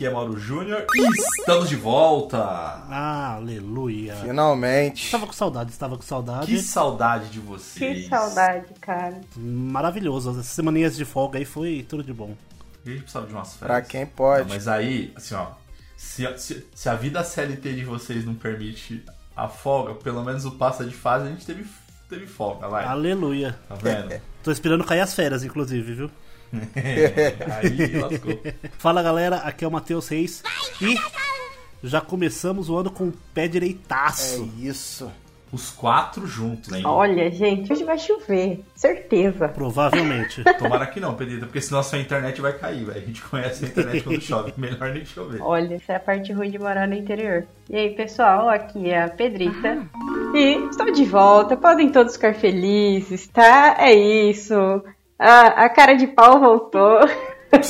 Aqui é Mauro Júnior e estamos de volta! Ah, aleluia. Finalmente. Estava com saudade, estava com saudade. Que saudade de vocês! Que saudade, cara. Maravilhoso. Essas semaninhas de folga aí foi tudo de bom. A gente precisava de umas férias. Pra quem pode. Não, mas aí, assim, ó. Se, se, se a vida CLT de vocês não permite a folga, pelo menos o passa de fase, a gente teve, teve folga, vai. Aleluia. Tá vendo? Tô esperando cair as férias, inclusive, viu? aí lascou. Fala galera, aqui é o Matheus Reis e já começamos o ano com o pé É direitaço. isso. Os quatro juntos, hein? Olha, gente, hoje vai chover. Certeza. Provavelmente. Tomara que não, Pedrita, porque senão a sua internet vai cair, velho. A gente conhece a internet quando chove. Melhor nem chover. Olha, essa é a parte ruim de morar no interior. E aí, pessoal, aqui é a Pedrita. E estamos de volta. Podem todos ficar felizes, tá? É isso. A, a cara de pau voltou.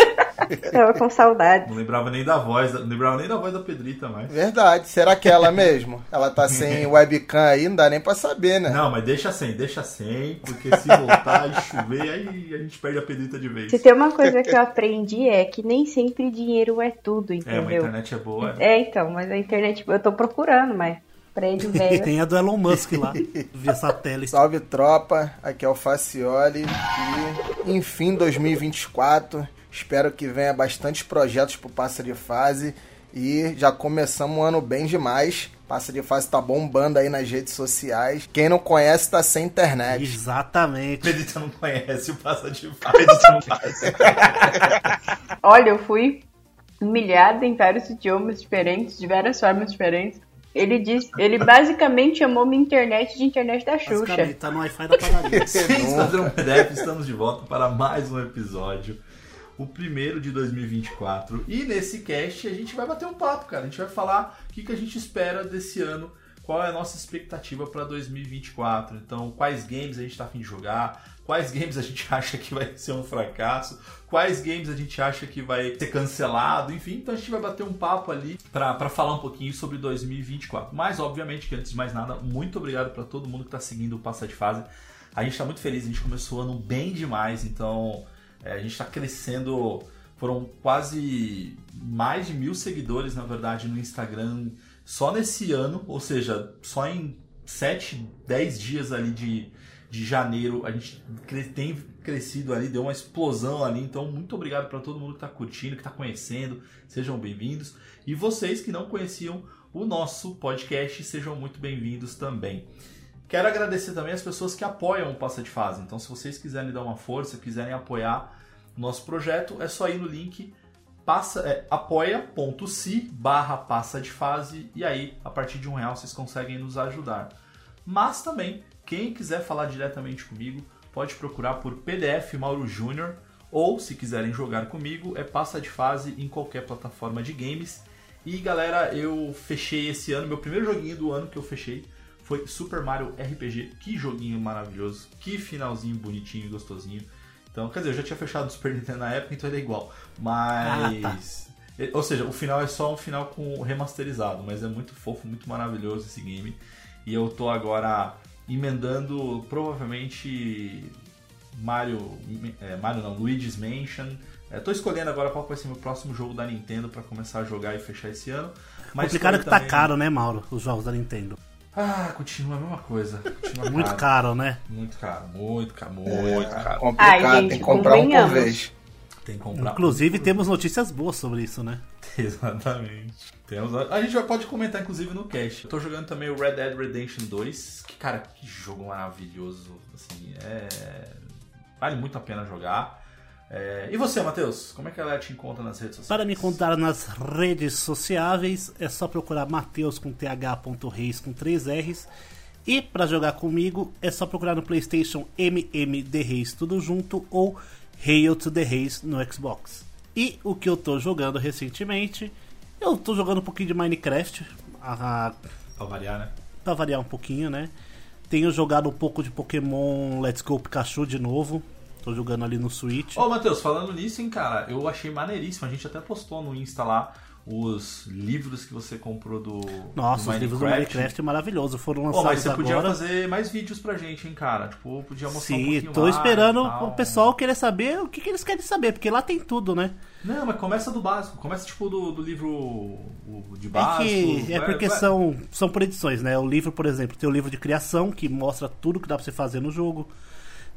Tava com saudade. Não lembrava nem da voz, não lembrava nem da voz da Pedrita mais. Verdade. Será que é ela mesmo? Ela tá sem webcam aí, não dá nem pra saber, né? Não, mas deixa sem, deixa sem, porque se voltar e chover, aí a gente perde a Pedrita de vez. Se tem uma coisa que eu aprendi é que nem sempre dinheiro é tudo, É, uma entendeu? internet é boa. É, então, mas a internet eu tô procurando, mas prédio velho. Tem a do Elon Musk lá, via satélite. Salve tropa, aqui é o Facioli e enfim 2024. Espero que venha bastante projetos pro Passa de Fase e já começamos um ano bem demais. Passa de Fase tá bombando aí nas redes sociais. Quem não conhece tá sem internet. Exatamente. Pedrita não conhece o passa de fase. Não. Olha, eu fui humilhada em vários idiomas diferentes, de várias formas diferentes. Ele disse, ele basicamente chamou minha internet de internet da Xuxa. Tá no Wi-Fi da padaria. Esquadrão PDF, estamos de volta para mais um episódio. O primeiro de 2024. E nesse cast a gente vai bater um papo, cara. A gente vai falar o que, que a gente espera desse ano, qual é a nossa expectativa para 2024. Então, quais games a gente tá afim de jogar, quais games a gente acha que vai ser um fracasso, quais games a gente acha que vai ser cancelado, enfim. Então a gente vai bater um papo ali para falar um pouquinho sobre 2024. Mas, obviamente, que antes de mais nada, muito obrigado para todo mundo que tá seguindo o Passa de Fase. A gente está muito feliz, a gente começou o ano bem demais, então é, a gente está crescendo. Foram quase mais de mil seguidores, na verdade, no Instagram só nesse ano, ou seja, só em 7, 10 dias ali de, de janeiro a gente tem crescido ali, deu uma explosão ali. Então, muito obrigado para todo mundo que está curtindo, que está conhecendo, sejam bem-vindos. E vocês que não conheciam o nosso podcast, sejam muito bem-vindos também. Quero agradecer também as pessoas que apoiam o Passa de Fase. Então, se vocês quiserem dar uma força, quiserem apoiar o nosso projeto, é só ir no link passa, é, apoia.se barra passa de fase e aí, a partir de um real, vocês conseguem nos ajudar. Mas também, quem quiser falar diretamente comigo, pode procurar por PDF Mauro Júnior ou, se quiserem jogar comigo, é passa de fase em qualquer plataforma de games. E galera, eu fechei esse ano, meu primeiro joguinho do ano que eu fechei foi Super Mario RPG. Que joguinho maravilhoso, que finalzinho bonitinho e gostosinho. Então, quer dizer, eu já tinha fechado o Super Nintendo na época, então ele é igual. Mas. Ou seja, o final é só um final com remasterizado, mas é muito fofo, muito maravilhoso esse game. E eu tô agora emendando provavelmente Mario, é, Mario não, Luigi's Mansion. É, tô escolhendo agora qual vai ser o meu próximo jogo da Nintendo pra começar a jogar e fechar esse ano. Mas Complicado é que tá também- caro, né, Mauro? Os jogos da Nintendo. Ah, continua a mesma coisa. Continua Muito caro, né? Muito caro, muito caro, muito caro. Complicado, Ai, gente, tem que comprar um por vez. Comprar. Inclusive, temos notícias boas sobre isso, né? Exatamente. Temos, a gente já pode comentar, inclusive, no cast. Eu tô jogando também o Red Dead Redemption 2. Que, cara, que jogo maravilhoso. Assim, é... Vale muito a pena jogar. É, E você, Matheus? Como é que ela te encontra nas redes sociais? Para me contar nas redes sociáveis, é só procurar Mateus com th.reis com 3 R's. E para jogar comigo, é só procurar no PlayStation MMD Reis tudo junto ou Hail to the Reis no Xbox. E o que eu tô jogando recentemente, eu tô jogando um pouquinho de Minecraft, a, a, Pra variar, né? pra variar um pouquinho, né? Tenho jogado um pouco de Pokémon Let's Go Pikachu de novo. Tô jogando ali no Switch. Ô, Matheus, falando nisso, hein, cara, eu achei maneiríssimo. A gente até postou no Insta lá os livros que você comprou do. Nossa, do os livros do Minecraft é maravilhoso. Foram lançados mas você podia agora. fazer mais vídeos pra gente, hein, cara? Tipo, podia mostrar um Sim, pouquinho tô esperando o pessoal querer saber o que, que eles querem saber, porque lá tem tudo, né? Não, mas começa do básico. Começa, tipo, do, do livro de É básico. que é vai- porque vai- são, são por edições, né? O livro, por exemplo, tem o livro de criação, que mostra tudo que dá pra você fazer no jogo.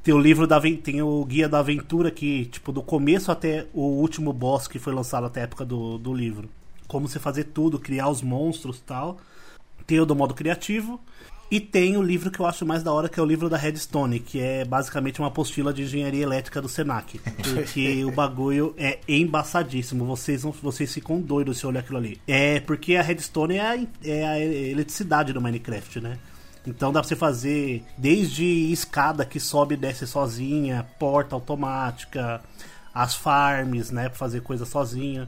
Tem o livro da tem o guia da aventura, que, tipo, do começo até o último boss que foi lançado até a época do, do livro. Como você fazer tudo, criar os monstros e tal. Tem o do modo criativo. E tem o livro que eu acho mais da hora, que é o livro da Redstone, que é basicamente uma apostila de engenharia elétrica do Senac. Porque o bagulho é embaçadíssimo. Vocês, vão- vocês ficam doidos se olhar aquilo ali. É porque a Redstone é a, é a eletricidade do Minecraft, né? Então dá pra você fazer desde escada que sobe e desce sozinha, porta automática, as farms, né? Pra fazer coisa sozinha.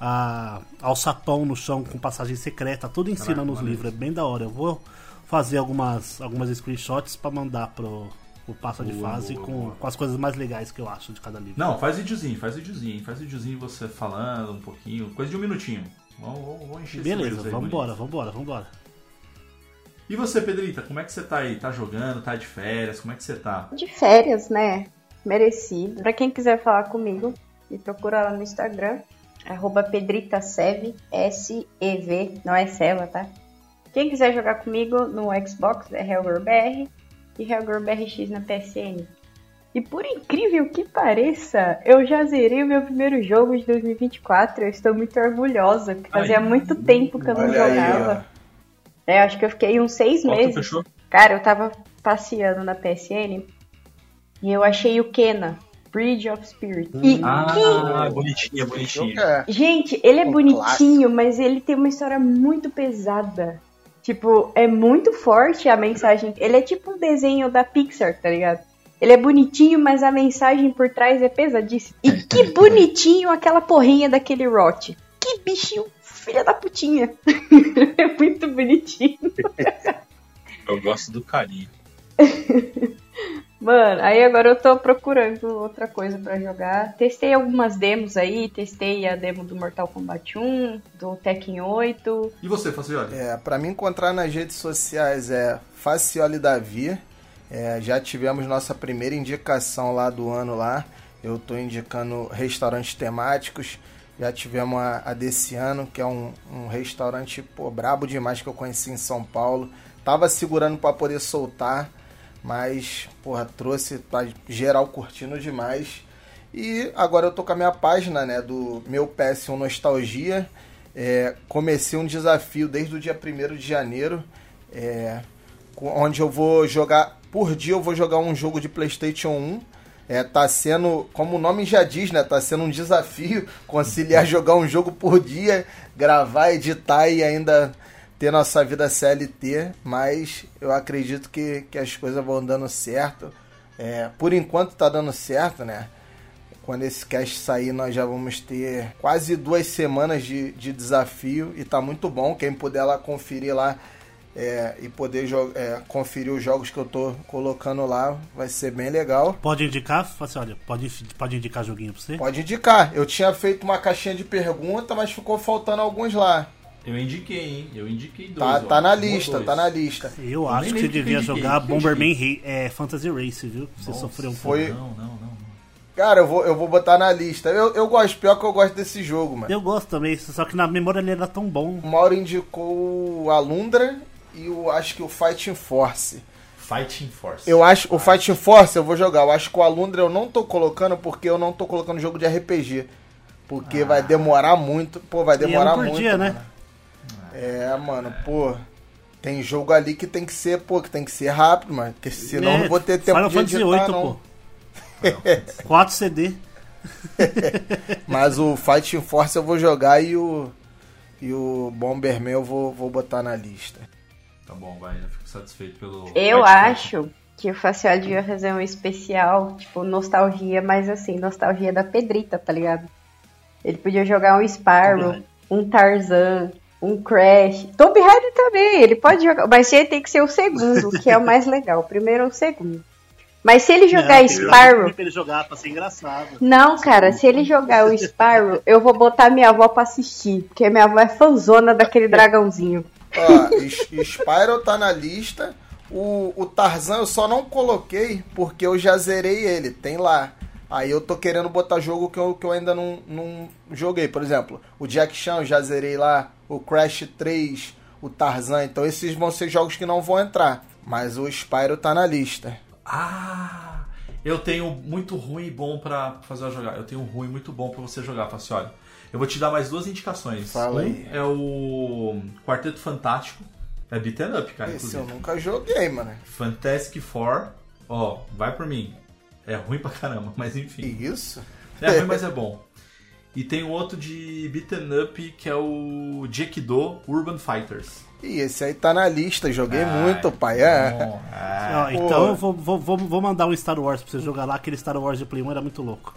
A, alçapão no chão com passagem secreta, tudo ensina Caraca, nos livros, é bem da hora. Eu vou fazer algumas, algumas screenshots pra mandar pro, passo de fase boa, com, boa. com as coisas mais legais que eu acho de cada livro. Não, faz videozinho, faz videozinho. Faz videozinho você falando um pouquinho. Coisa de um minutinho. Vamos, vamos, vamos encher Beleza, Reels aí, vambora, bonito. vambora, vambora. E você, Pedrita, como é que você tá aí? Tá jogando? Tá de férias? Como é que você tá? De férias, né? Merecido. Pra quem quiser falar comigo, me procura lá no Instagram. Arroba PedritaSev, S-E-V, não é Seva, tá? Quem quiser jogar comigo no Xbox é HellgirlBR e HellgirlBRX na PSN. E por incrível que pareça, eu já zerei o meu primeiro jogo de 2024. Eu estou muito orgulhosa, porque fazia muito tempo que eu não Olha aí, jogava. É, acho que eu fiquei uns seis Qual que meses. fechou? Cara, eu tava passeando na PSN e eu achei o Kena, Bridge of Spirit. E Ah, bonitinha, Jogo bonitinha. é- que, gente, ele é Um bonitinho, mas ele tem uma história muito pesada. Tipo, é muito forte a mensagem. Ele é tipo um desenho da Pixar, tá ligado? Ele é bonitinho, mas a mensagem por trás é pesadíssima. E que bonitinho aquela porrinha daquele Rot. Que bichinho filha da putinha. é muito bonitinho. Eu gosto do carinho. Mano, aí agora eu tô procurando outra coisa pra jogar. Testei algumas demos aí, testei a demo do Mortal Kombat 1, do Tekken 8. E você, Facioli? É, para me encontrar nas redes sociais é Facioli Davi. É, já tivemos nossa primeira indicação lá do ano lá. Eu tô indicando restaurantes temáticos. Já tivemos a, a desse ano, que é um, um restaurante pô, brabo demais que eu conheci em São Paulo. Tava segurando para poder soltar, mas porra, trouxe pra geral curtindo demais. E agora eu tô com a minha página, né, do meu PS1 Nostalgia. É, comecei um desafio desde o dia 1 de janeiro, é, onde eu vou jogar, por dia eu vou jogar um jogo de Playstation 1. É, tá sendo, como o nome já diz, né? Tá sendo um desafio conciliar jogar um jogo por dia, gravar, editar e ainda ter nossa vida CLT, mas eu acredito que, que as coisas vão dando certo. É, por enquanto tá dando certo, né? Quando esse cast sair, nós já vamos ter quase duas semanas de, de desafio e tá muito bom. Quem puder lá conferir lá é, e poder é, conferir os jogos que eu tô colocando lá, vai ser bem legal. Pode indicar? Assim, olha, pode, pode indicar joguinho pra você? Pode indicar. Eu tinha feito uma caixinha de pergunta, mas ficou faltando alguns lá. Eu indiquei, hein? Eu indiquei dois. Tá, ó. tá na Um lista, dois. tá na lista. Eu nem acho que você eu devia indiquei. jogar eu Bomberman é, Fantasy Race, viu? Você Nossa, sofreu um foi- pouco. Não, não, não. não. Cara, eu vou, eu vou botar na lista. Eu, eu gosto, pior que eu gosto desse jogo, mano. Eu gosto também, só que na memória ele era tão bom. O Mauro indicou a Lundra e o, acho que o Fighting Force. Fighting Force. Eu acho, o Fighting Force eu vou jogar. Eu acho que o Alundra eu não tô colocando porque eu não tô colocando jogo de RPG. Porque vai demorar muito. Pô, vai E é um demorar por muito. dia, né? mano. É, mano, pô. Tem jogo ali que tem que ser, pô, que tem que ser rápido, mano. Porque senão eu É, não vou ter tempo Final de Fantasy editar, VIII, não. pô. 4 CD. Mas o Fighting Force eu vou jogar e o. E o Bomberman eu vou, vou botar na lista. Tá bom, vai. Já fico satisfeito pelo. Eu acho que o Facial devia fazer um especial, tipo, nostalgia, mas assim, nostalgia da Pedrita, tá ligado? Ele podia jogar um Spyro, um Tarzan, um Crash. Tomb Raider também, ele pode jogar, mas ele tem que ser o segundo, que é o mais legal. O primeiro ou o segundo. Mas se ele jogar Não, Spyro. Pra ele jogar, pra ser engraçado. Não, cara, se ele jogar o Spyro, eu vou botar minha avó pra assistir. Porque minha avó é fanzona daquele dragãozinho. Ó, Spyro tá na lista. O, o Tarzan eu só não coloquei porque eu já zerei ele, tem lá. Aí eu tô querendo botar jogo que eu, que eu ainda não, não joguei. Por exemplo, o Jack Chan eu já zerei lá, o Crash 3, o Tarzan. Então esses vão ser jogos que não vão entrar. Mas o Spyro tá na lista. Ah! Eu tenho muito ruim e bom pra fazer jogar. Eu tenho um ruim muito bom pra você jogar, Facioli. Eu vou te dar mais duas indicações. Fala um aí. é o Quarteto Fantástico. É beaten up, cara, Esse eu inclusive. nunca joguei, mano. Fantastic Four. Ó, vai por mim. É ruim pra caramba, mas Que enfim. isso? É ruim, mas é bom. E tem um outro de beaten up que é o Jekido Urban Fighters. E esse aí tá na lista, joguei Ah, muito, pai. É. Bom, ah, então eu vou, vou, vou, mandar um Star Wars pra você jogar lá. Aquele Star Wars de Play 1 era muito louco.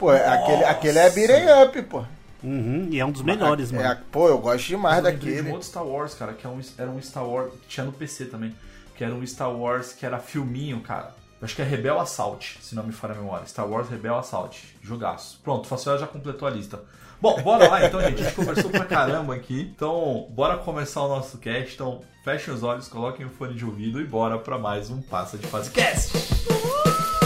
Pô, é- aquele, aquele é beating up, pô. Uhum, e é um dos melhores, É, mano. pô, eu gosto demais eu lembrei de um daquele. outro Star Wars, cara, que é um, era um Star Wars. que Tinha no PC também. Que era um Star Wars que era filminho, cara. Eu Acho que é Rebel Assault, se não me falha a memória. Star Wars Rebel Assault. Jogaço. Pronto, o Facial já completou a lista. Bom, bora lá então, gente. A gente conversou pra caramba aqui. Então, bora começar o nosso cast. Então, fechem os olhos, coloquem o fone de ouvido e bora pra mais um Passa de Fase Cast. Ó,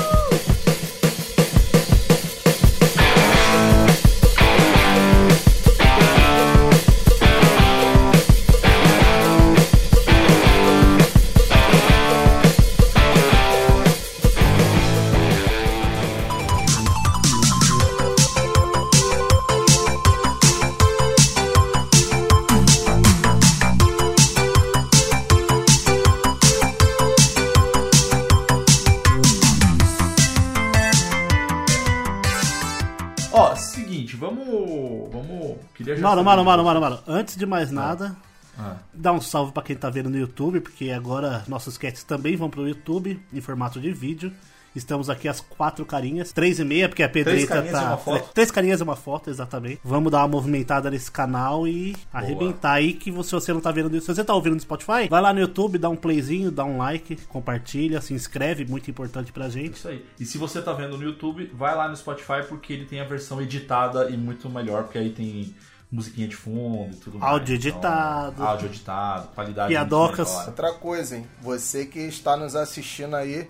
Mano, mano, mano, mano. Antes de mais nada, Ah. dá um salve pra quem tá vendo no YouTube, porque agora nossos cats também vão pro YouTube em formato de vídeo. Estamos aqui as quatro carinhas, três e meia, porque a Pedrita carinhas tá. uma foto. Três carinhas e uma foto, exatamente. Vamos dar uma movimentada nesse canal e arrebentar aí que se você não tá vendo. Se você tá ouvindo no Spotify, vai lá no YouTube, dá um playzinho, dá um like, compartilha, se inscreve, muito importante pra gente. Isso aí. E se você tá vendo no YouTube, vai lá no Spotify porque ele tem a versão editada e muito melhor, porque aí tem musiquinha de fundo e tudo mais. Áudio Então, editado. áudio editado, qualidade Piadocas. Outra coisa, hein? Você que está nos assistindo aí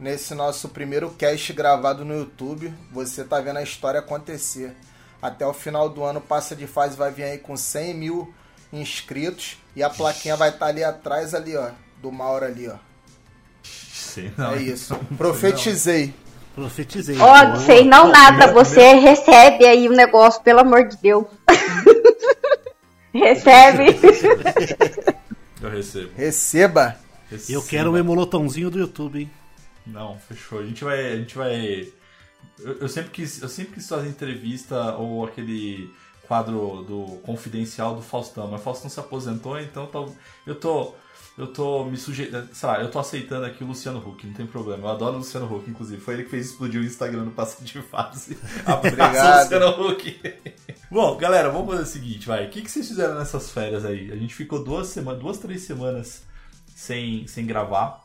nesse nosso primeiro cast gravado no YouTube, você tá vendo a história acontecer. Até o final do ano, Passa de Fase vai vir aí com 100 mil inscritos e a plaquinha vai estar ali atrás, ali, ó, do Mauro ali, ó. Sei não. É isso. Profetizei. Profetizei. Ó, Boa. sei não nada, você recebe aí o negócio, pelo amor de Deus. recebe. Eu recebo. Receba. recebo. Eu quero um emolotãozinho do YouTube, hein? Não, fechou. A gente vai. A gente vai. Eu, eu sempre quis, eu sempre quis fazer entrevista ou aquele quadro do confidencial do Faustão, mas o Faustão se aposentou, então tô- eu tô. Eu tô me sujeitando. Sei lá, eu tô aceitando aqui o Luciano Huck, não tem problema. Eu adoro o Luciano Huck, inclusive. Foi ele que fez explodir o Instagram no Passo de Fase. Obrigado. Luciano Huck. Bom, galera, vamos fazer o seguinte, vai. O que, que vocês fizeram nessas férias aí? A gente ficou duas semanas, duas, três semanas sem, sem gravar.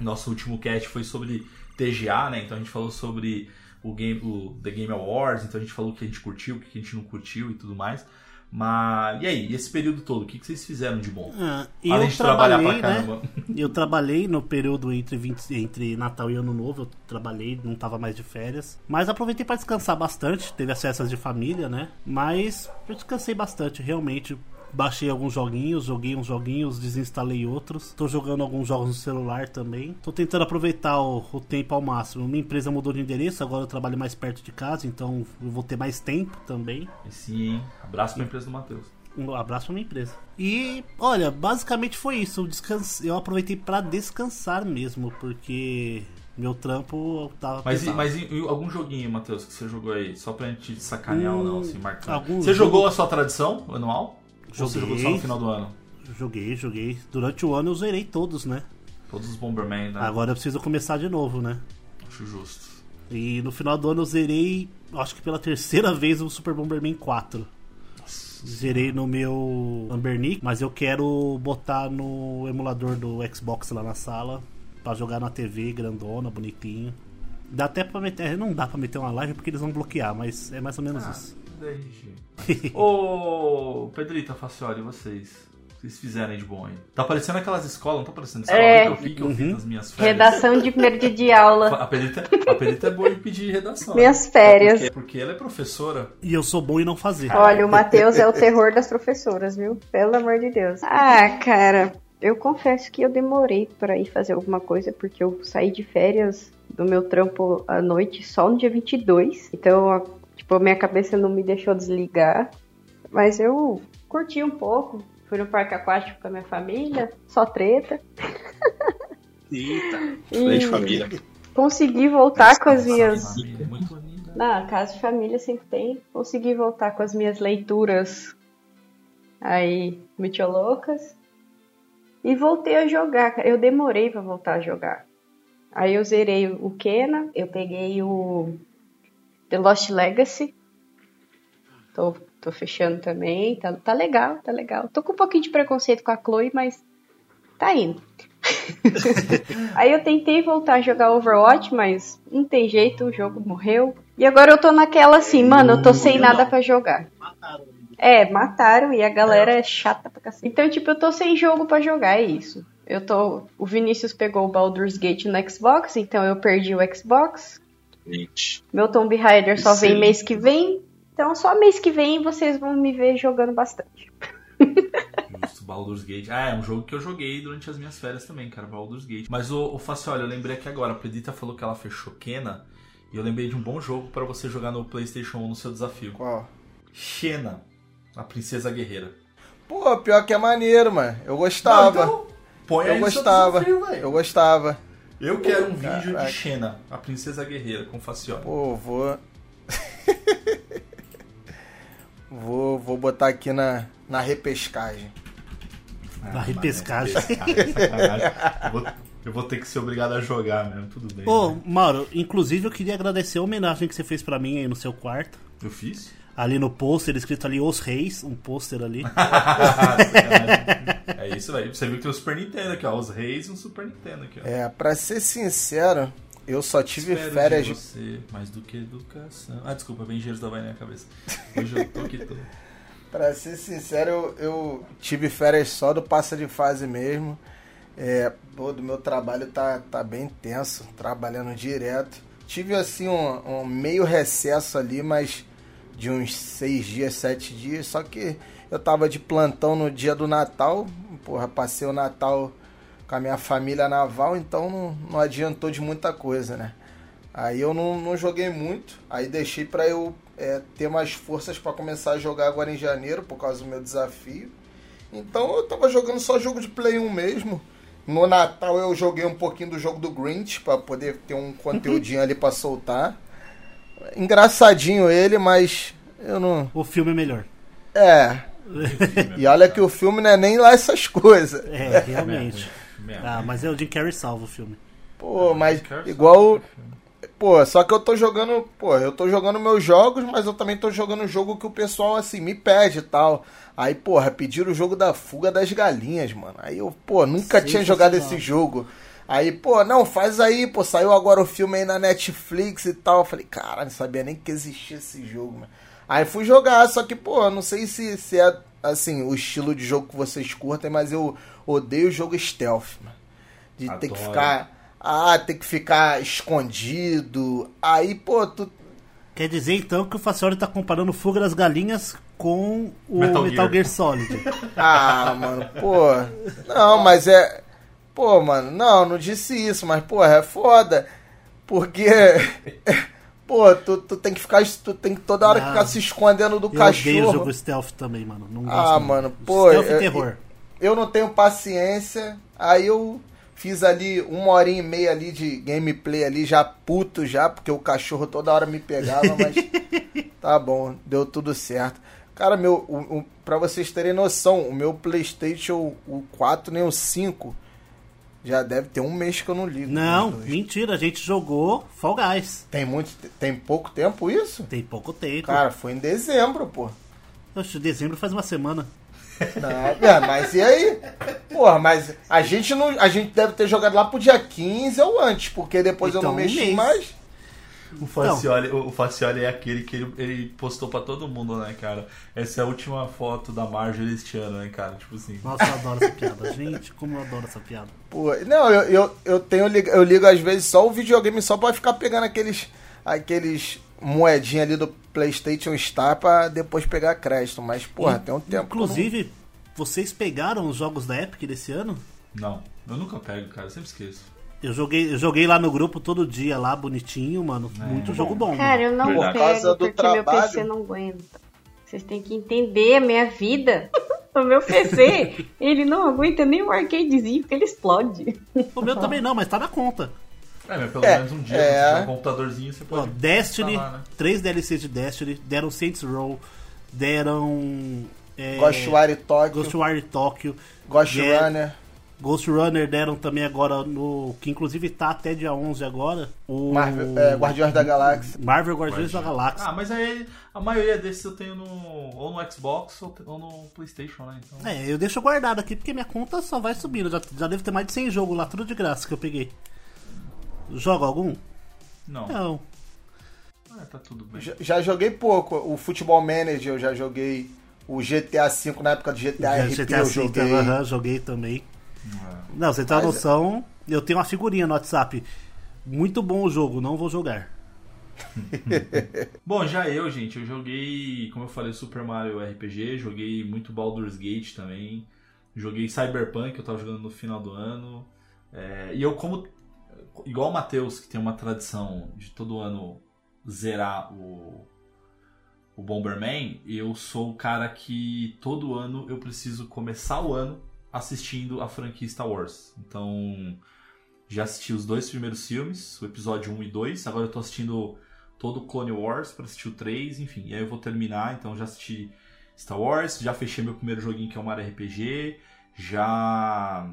Nosso último cast foi sobre TGA, né? Então a gente falou sobre o, game, o The Game Awards, então a gente falou o que a gente curtiu, o que a gente não curtiu e tudo mais. Mas. E aí, esse período todo, o que, que vocês fizeram de bom? Ah, Além eu de trabalhar trabalhei, pra né? caramba. Eu trabalhei no período entre, 20 entre Natal e Ano Novo, eu trabalhei, não tava mais de férias. Mas aproveitei para descansar bastante, teve as festas de família, né? Mas eu descansei bastante, realmente. Baixei alguns joguinhos, joguei uns joguinhos, desinstalei outros. Tô jogando alguns jogos no celular também. Tô tentando aproveitar o, o tempo ao máximo. Minha empresa mudou de endereço, agora eu trabalho mais perto de casa, então eu vou ter mais tempo também. E sim, hein? Abraço pra empresa do Matheus. Um abraço pra minha empresa. E, olha, basicamente foi isso. Eu, descanse... eu aproveitei pra descansar mesmo, porque meu trampo tava Mas, e, pesado. mas e- e algum joguinho, Matheus, que você jogou aí? Só pra gente sacanear ou não, Hum, assim, marcando. algum Você jogo- jogou a sua tradição anual? Ou você Joguei. jogou só no final do ano? Joguei, joguei. Durante o ano eu zerei todos, né? Todos os Bomberman, né? Agora eu preciso começar de novo, né? Acho justo. E no final do ano eu zerei, acho que pela terceira vez, o Super Bomberman 4. Zerei no meu Ambernick, mas eu quero botar no emulador do Xbox lá na sala pra jogar na TV grandona, bonitinho. Dá até pra meter, não dá pra meter uma live porque eles vão bloquear, mas é mais ou menos isso. Ô, Pedrita Facioli, e vocês? O que vocês fizeram aí de bom aí? Tá parecendo aquelas escolas, não tá parecendo escola É. que eu fiz, que eu fiz Uhum. nas minhas férias. Redação de primeiro dia de aula. A Pedrita, a Pedrita é boa em pedir redação. Minhas férias. Porque, porque ela é professora. E eu sou bom em não fazer. Olha, o Matheus é o terror das professoras, viu? Pelo amor de Deus. Ah, cara, eu confesso que eu demorei pra ir fazer alguma coisa, porque eu saí de férias do meu trampo à noite só no dia 22. Então, tipo, a minha cabeça não me deixou desligar. Mas eu curti um pouco. Fui no parque aquático com a minha família, só treta. Eita, E de família. consegui voltar com as minhas Família, muito. Na casa de família sempre tem. Consegui voltar com as minhas leituras aí mitiolocas. E voltei a jogar. Eu demorei pra voltar a jogar. Aí eu zerei o Kena, eu peguei o The Lost Legacy. Tô, tô fechando também. Tá, tá legal, tá legal. Tô com um pouquinho de preconceito com a Chloe, mas tá indo. Aí eu tentei voltar a jogar Overwatch, mas não tem jeito, o jogo morreu. E agora eu tô naquela assim, mano, eu tô sem nada pra jogar. É, mataram e a galera é chata pra cacete. Então, tipo, eu tô sem jogo pra jogar, é isso. Eu tô. O Vinícius pegou o Baldur's Gate no Xbox, então eu perdi o Xbox. Gente, Meu Tomb Raider só vem Sim. mês que vem. Então, só mês que vem vocês vão me ver jogando bastante. Justo, Baldur's Gate. Ah, é um jogo que eu joguei durante as minhas férias também, cara, Baldur's Gate. Mas o, o Facioli, eu lembrei aqui agora, a Pedrita falou que ela fechou Kena, e eu lembrei de um bom jogo pra você jogar no PlayStation 1 no seu desafio. Qual? Xena, a princesa guerreira. Pô, pior que é maneiro, mano. Eu gostava. Não, então, põe aí eu gostava. desafio, velho. eu gostava. Eu quero um vídeo de Xena, a princesa guerreira, com Facioli. Pô, vou. vou, vou botar aqui na, na repescagem. Ah, Na repescagem. eu, vou, eu vou ter que ser obrigado a jogar mesmo, tudo bem. Ô, né? Mauro, inclusive eu queria agradecer a homenagem que você fez pra mim aí no seu quarto. Eu fiz? Ali no pôster, escrito ali Os Reis, um pôster ali. É isso, velho. Você viu que tem o Super Nintendo aqui, ó. Os reis e um Super Nintendo aqui, ó. É, pra ser sincero, eu só tive Espero férias de você, mais do que educação. Ah, desculpa, vem engenheiros da vai na minha cabeça. Hoje eu tô aqui todo. Pra ser sincero, eu, eu tive férias só do passa de fase mesmo. É, pô, do meu trabalho tá, tá bem tenso, trabalhando direto. Tive assim um, um meio recesso ali, mas de uns seis dias, sete dias. Só que eu tava de plantão no dia do Natal. Porra, passei o Natal com a minha família naval, então não, não adiantou de muita coisa, né? Aí eu não, não joguei muito, aí deixei pra eu é, ter mais forças pra começar a jogar agora em janeiro, por causa do meu desafio. Então eu tava jogando só jogo de Play 1 mesmo. No Natal eu joguei um pouquinho do jogo do Grinch pra poder ter um conteúdinho ali pra soltar. Engraçadinho ele, mas eu não. O filme é melhor. É. E olha que o filme não é nem lá essas coisas. É, realmente. Ah, mas é o Jim Carrey salva o filme. Pô, mas Quero igual. Pô, só que eu tô jogando. Pô, eu tô jogando meus jogos, mas eu também tô jogando o jogo que o pessoal, assim, me pede e tal. Aí, porra, pediram o jogo da fuga das galinhas, mano. Aí eu, pô, nunca tinha jogado esse jogo. Aí, pô, não, faz aí, pô, saiu agora o filme aí na Netflix e tal. Eu falei, cara, não sabia nem que existia esse jogo, mano. Aí fui jogar, só que, pô, não sei se, se é, assim, o estilo de jogo que vocês curtem, mas eu odeio o jogo stealth, mano. De ter que Adoro. ficar. Ah, ter que ficar escondido. Aí, pô, tu. Quer dizer então que o Facioli tá comparando Fuga das Galinhas com o Metal Metal, Gear. Gear. Solid. Ah, mano, pô. Não, mas é. Pô, mano, não, não disse isso, mas, porra, é foda. Porque. Pô, tu, tu tem que ficar. Tu tem que toda hora Não. ficar se escondendo do Eu cachorro. jogo stealth também, mano. Não gosto, Ah, mano, pô, Stealth eu- e terror. eu não tenho paciência. Aí eu fiz ali uma horinha e meia ali de gameplay ali, já puto já, porque o cachorro toda hora me pegava, mas tá bom, deu tudo certo. Cara, meu, o, o, pra vocês terem noção, o meu Playstation o 4 nem o 5 já deve ter um mês que eu não ligo. Não, os dois. mentira, a gente jogou Fall Guys. Tem muito, tem pouco tempo isso? Tem pouco tempo. Cara, foi em dezembro, pô. Oxe, dezembro faz uma semana. Não, é, mas e aí? Porra, mas a gente não. A gente deve ter jogado lá pro dia 15 ou antes, porque depois eu Então, não um mexi mês. mais. O Facioli, o Facioli é aquele que ele, ele postou pra todo mundo, né, cara? Essa é a última foto da Marjorie este ano, né, cara? Tipo assim. Nossa, eu adoro essa piada. Gente, como eu adoro essa piada. Pô, não, eu, eu, eu tenho eu ligo às vezes só o videogame só pra ficar pegando aqueles aqueles moedinha ali do PlayStation Star pra depois pegar crédito, mas porra, tem um tempo. que eu não- Inclusive, vocês pegaram os jogos da Epic desse ano? Não, eu nunca pego, cara, eu sempre esqueço. Eu joguei, eu joguei lá no grupo todo dia, lá bonitinho, mano. Muito jogo bom. Cara, eu não Verdade. Pego do porque meu trabalho. PC não aguenta. Vocês têm que entender a minha vida. O meu PC, ele não aguenta nem o arcadezinho porque ele explode. O meu também não, mas tá na conta. É, mas pelo É, menos um dia, é. você tiver um computadorzinho, você Ó, pode. Destiny, instalar, né? três DLCs de Destiny, deram Saints Row, deram. É, Ghostwire Tokyo, Ghostwire Tokyo, Ghost Runner. Ghost Runner deram também agora no. Que inclusive tá até dia 11 agora. O Marvel, é, Guardiões da Galáxia. Marvel Guardiões da Galáxia. Ah, mas aí a maioria desses eu tenho no, ou no Xbox ou, ou no Playstation, né? Então, É, eu deixo guardado aqui porque minha conta só vai subindo. Já, já devo ter mais de 100 jogos lá, tudo de graça que eu peguei. Joga algum? não. Não. Ah, tá tudo bem. Já, já joguei pouco. O Futebol Manager eu já joguei. O GTA V na época do GTA RP GTA eu V, joguei. aham, joguei também. É. Não, você tem uma Mas- noção. Eu tenho uma figurinha no WhatsApp. Muito bom o jogo, não vou jogar. Bom, já eu, gente, eu joguei, como eu falei, Super Mario RPG, joguei muito Baldur's Gate também, joguei Cyberpunk, eu tava jogando no final do ano. É, e eu, como. Igual o Matheus, que tem uma tradição de todo ano zerar o, o Bomberman, eu sou o cara que todo ano eu preciso começar o ano assistindo a franquia Star Wars. Então, já assisti os dois primeiros filmes, o episódio 1 e 2, agora eu tô assistindo todo o Clone Wars para assistir o 3, enfim. E aí eu vou terminar, então já assisti Star Wars, já fechei meu primeiro joguinho que é o Mario RPG, já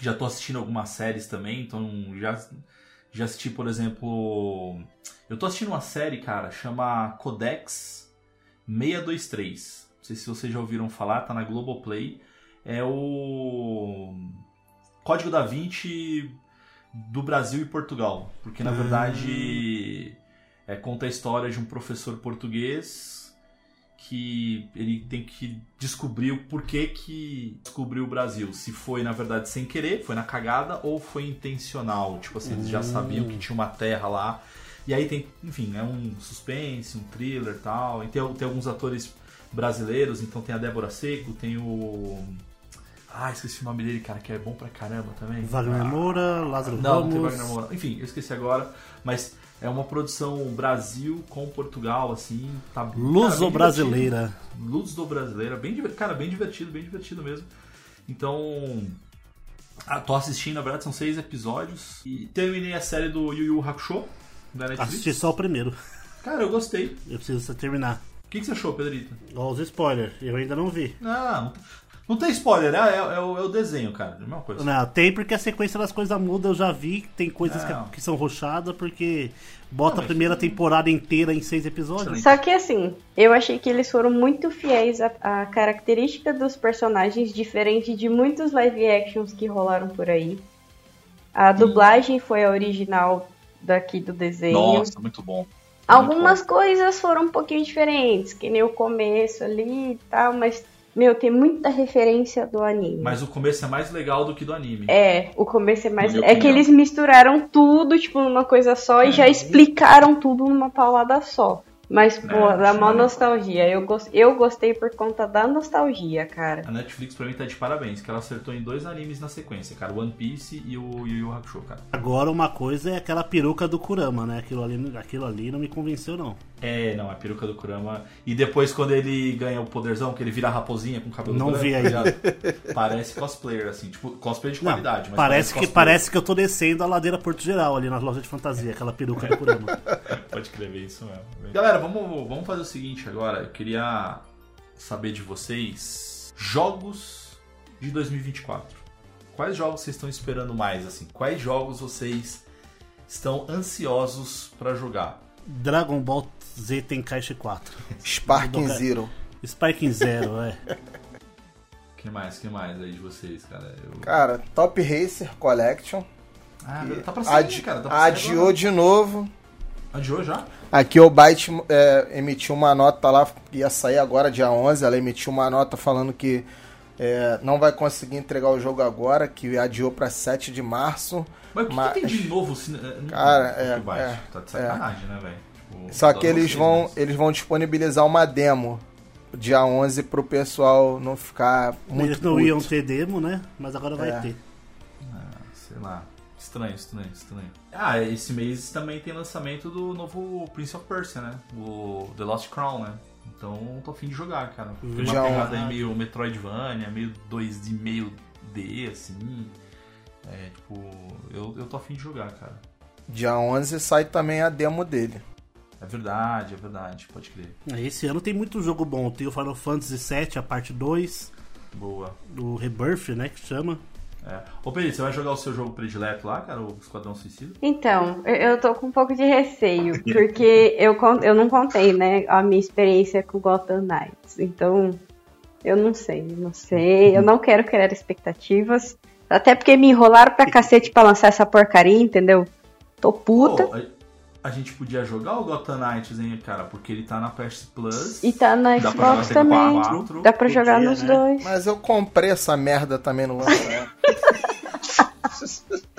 já tô assistindo algumas séries também, então já já assisti, por exemplo, eu tô assistindo uma série, cara, chama Codex 623. Não sei se vocês já ouviram falar, tá na Globoplay. É o Código da Vinci do Brasil e Portugal, porque na Ah. verdade é, conta a história de um professor português que ele tem que descobrir o porquê que descobriu o Brasil. Se foi, na verdade, sem querer, foi na cagada, ou foi intencional. Tipo assim, eles já sabiam que tinha uma terra lá. E aí tem, enfim, é um suspense, um thriller e tal. E tem, tem alguns atores brasileiros, então tem a Débora Seco, tem o. Ah, esqueci o nome dele, cara, que é bom pra caramba também. Wagner Ah, Moura, Lázaro não, não tem Ramos. Wagner Moura. Enfim, eu esqueci agora, mas é uma produção Brasil com Portugal, assim, tá cara, bem Luso-brasileira. divertido. Luso-brasileira, bem cara, bem divertido, bem divertido mesmo. Então, ah, tô assistindo, na verdade são seis episódios e terminei a série do Yu Yu Hakusho da Netflix. Assisti só o primeiro. Cara, eu gostei. Eu preciso terminar. O que, que você achou, Pedrito? Ó, os spoilers, eu ainda não vi. Não, não, tem spoiler, né? É, é o, é o desenho, cara, é a mesma coisa. Não, tem porque a sequência das coisas muda, eu já vi. Tem coisas que, que são rochadas porque bota Não, a primeira temporada inteira em seis episódios. Só que assim, eu achei que eles foram muito fiéis à, à característica dos personagens, diferente de muitos live actions que rolaram por aí. A dublagem foi a original daqui do desenho. Nossa, muito bom. Algumas coisas foram um pouquinho diferentes, que nem o começo ali e tal, mas, meu, tem muita referência do anime. Mas o começo é mais legal do que do anime. É, o começo é mais. É que eles misturaram tudo, tipo, numa coisa só e É. já explicaram tudo numa paulada só. Mas, pô, É, dá maneiro. nostalgia. Eu, gos- eu gostei por conta da nostalgia, cara. A Netflix pra mim tá de parabéns, que ela acertou em dois animes na sequência, cara. One Piece e o Yu Yu Hakusho, cara. Agora uma coisa é aquela peruca do Kurama, né? Aquilo ali, aquilo ali não me convenceu, não. É, não, a peruca do Kurama. E depois quando ele ganha o poderzão, que ele vira raposinha com cabelo Não branco, vi tá ainda. Parece cosplayer, assim, tipo, cosplayer de Não, qualidade. mas parece, que, cosplayer. parece que eu tô descendo a ladeira Porto Geral ali nas lojas de fantasia, aquela peruca do Kurama. Pode crer, é isso mesmo. Galera, vamos, vamos fazer o seguinte agora. Eu queria saber de vocês jogos de 2024. Quais jogos vocês estão esperando mais, assim? Quais jogos vocês estão ansiosos pra jogar? Dragon Ball Z Tenkaichi 4. Sparking Zero. Spike Zero, é. que mais? que mais aí de vocês, cara? Eu... Cara, Top Racer Collection. Ah, que tá pra sair, adi- cara. Tá pra sair adiou agora. de novo. Adiou já? Aqui o Byte é, emitiu uma nota lá, ia sair agora dia 11, ela emitiu uma nota falando que é, não vai conseguir entregar o jogo agora, que adiou pra 7 de março. Mas o que, Mas- que tem de novo? Se... Não- Cara, é, bate. é, Tá de sacanagem, né, velho? Só que eles vocês, vão, mas- eles vão disponibilizar uma demo dia 11 pro pessoal não ficar muito Eles não puto. iam ter demo, né? Mas agora vai É. ter. Ah, sei lá. Estranho, estranho, estranho. Ah, esse mês também tem lançamento do novo Prince of Persia, né? O The Lost Crown, né? Então tô afim de jogar, cara. Tem uma Já pegada um- aí meio Metroidvania, meio 2D, meio D, assim. É, tipo, eu, eu tô afim de jogar, cara. Dia 11 sai também a demo dele. É verdade, é verdade, pode crer. Esse ano tem muito jogo bom. Tem o Final Fantasy VII, a parte 2, Boa. do Rebirth, né? Que chama. É. Ô, Pedro, você vai jogar o seu jogo predileto lá, cara? O Esquadrão Suicida? Então, eu- tô com um pouco de receio, porque eu, eu não contei, né, a minha experiência com Gotham Knights. Então, eu não sei, não sei. Eu não quero criar expectativas. Até porque me enrolaram pra cacete pra lançar essa porcaria, entendeu? Tô puta. Pô, a, gente podia jogar o Gotham Knights, hein, cara? Porque ele tá na PS Plus. E tá na Xbox também. quatro. Dá pra jogar nos né? dois. Mas eu comprei essa merda também no lançamento.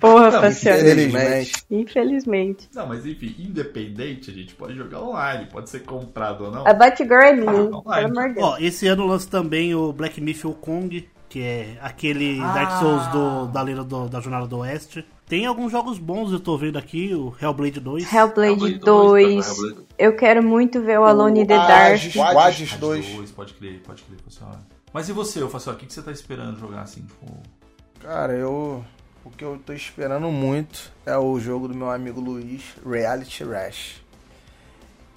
Porra, Não, Faciano. Infelizmente. Infelizmente. Não, mas enfim, independente, a gente pode jogar online, pode ser comprado ou não. A Batgirl é Ah, pelo amor de Deus. Ó, esse ano lança também o Black Myth Kong, que é aquele Dark Souls do, da lenda do- da Jornada do Oeste. Tem alguns jogos bons, eu tô vendo aqui, o Hellblade 2. Hellblade Hellblade 2. tá, Hellblade. Eu quero muito ver o Alone in the O Dark. Hades, o Hades Ah, 2. dois, pode crer, pode crer, Facial. Mas e você, ô Facial, o que, que você tá esperando jogar assim? Tipo... Cara, eu. O que eu tô esperando muito é o jogo do meu amigo Luiz, Reality Rush.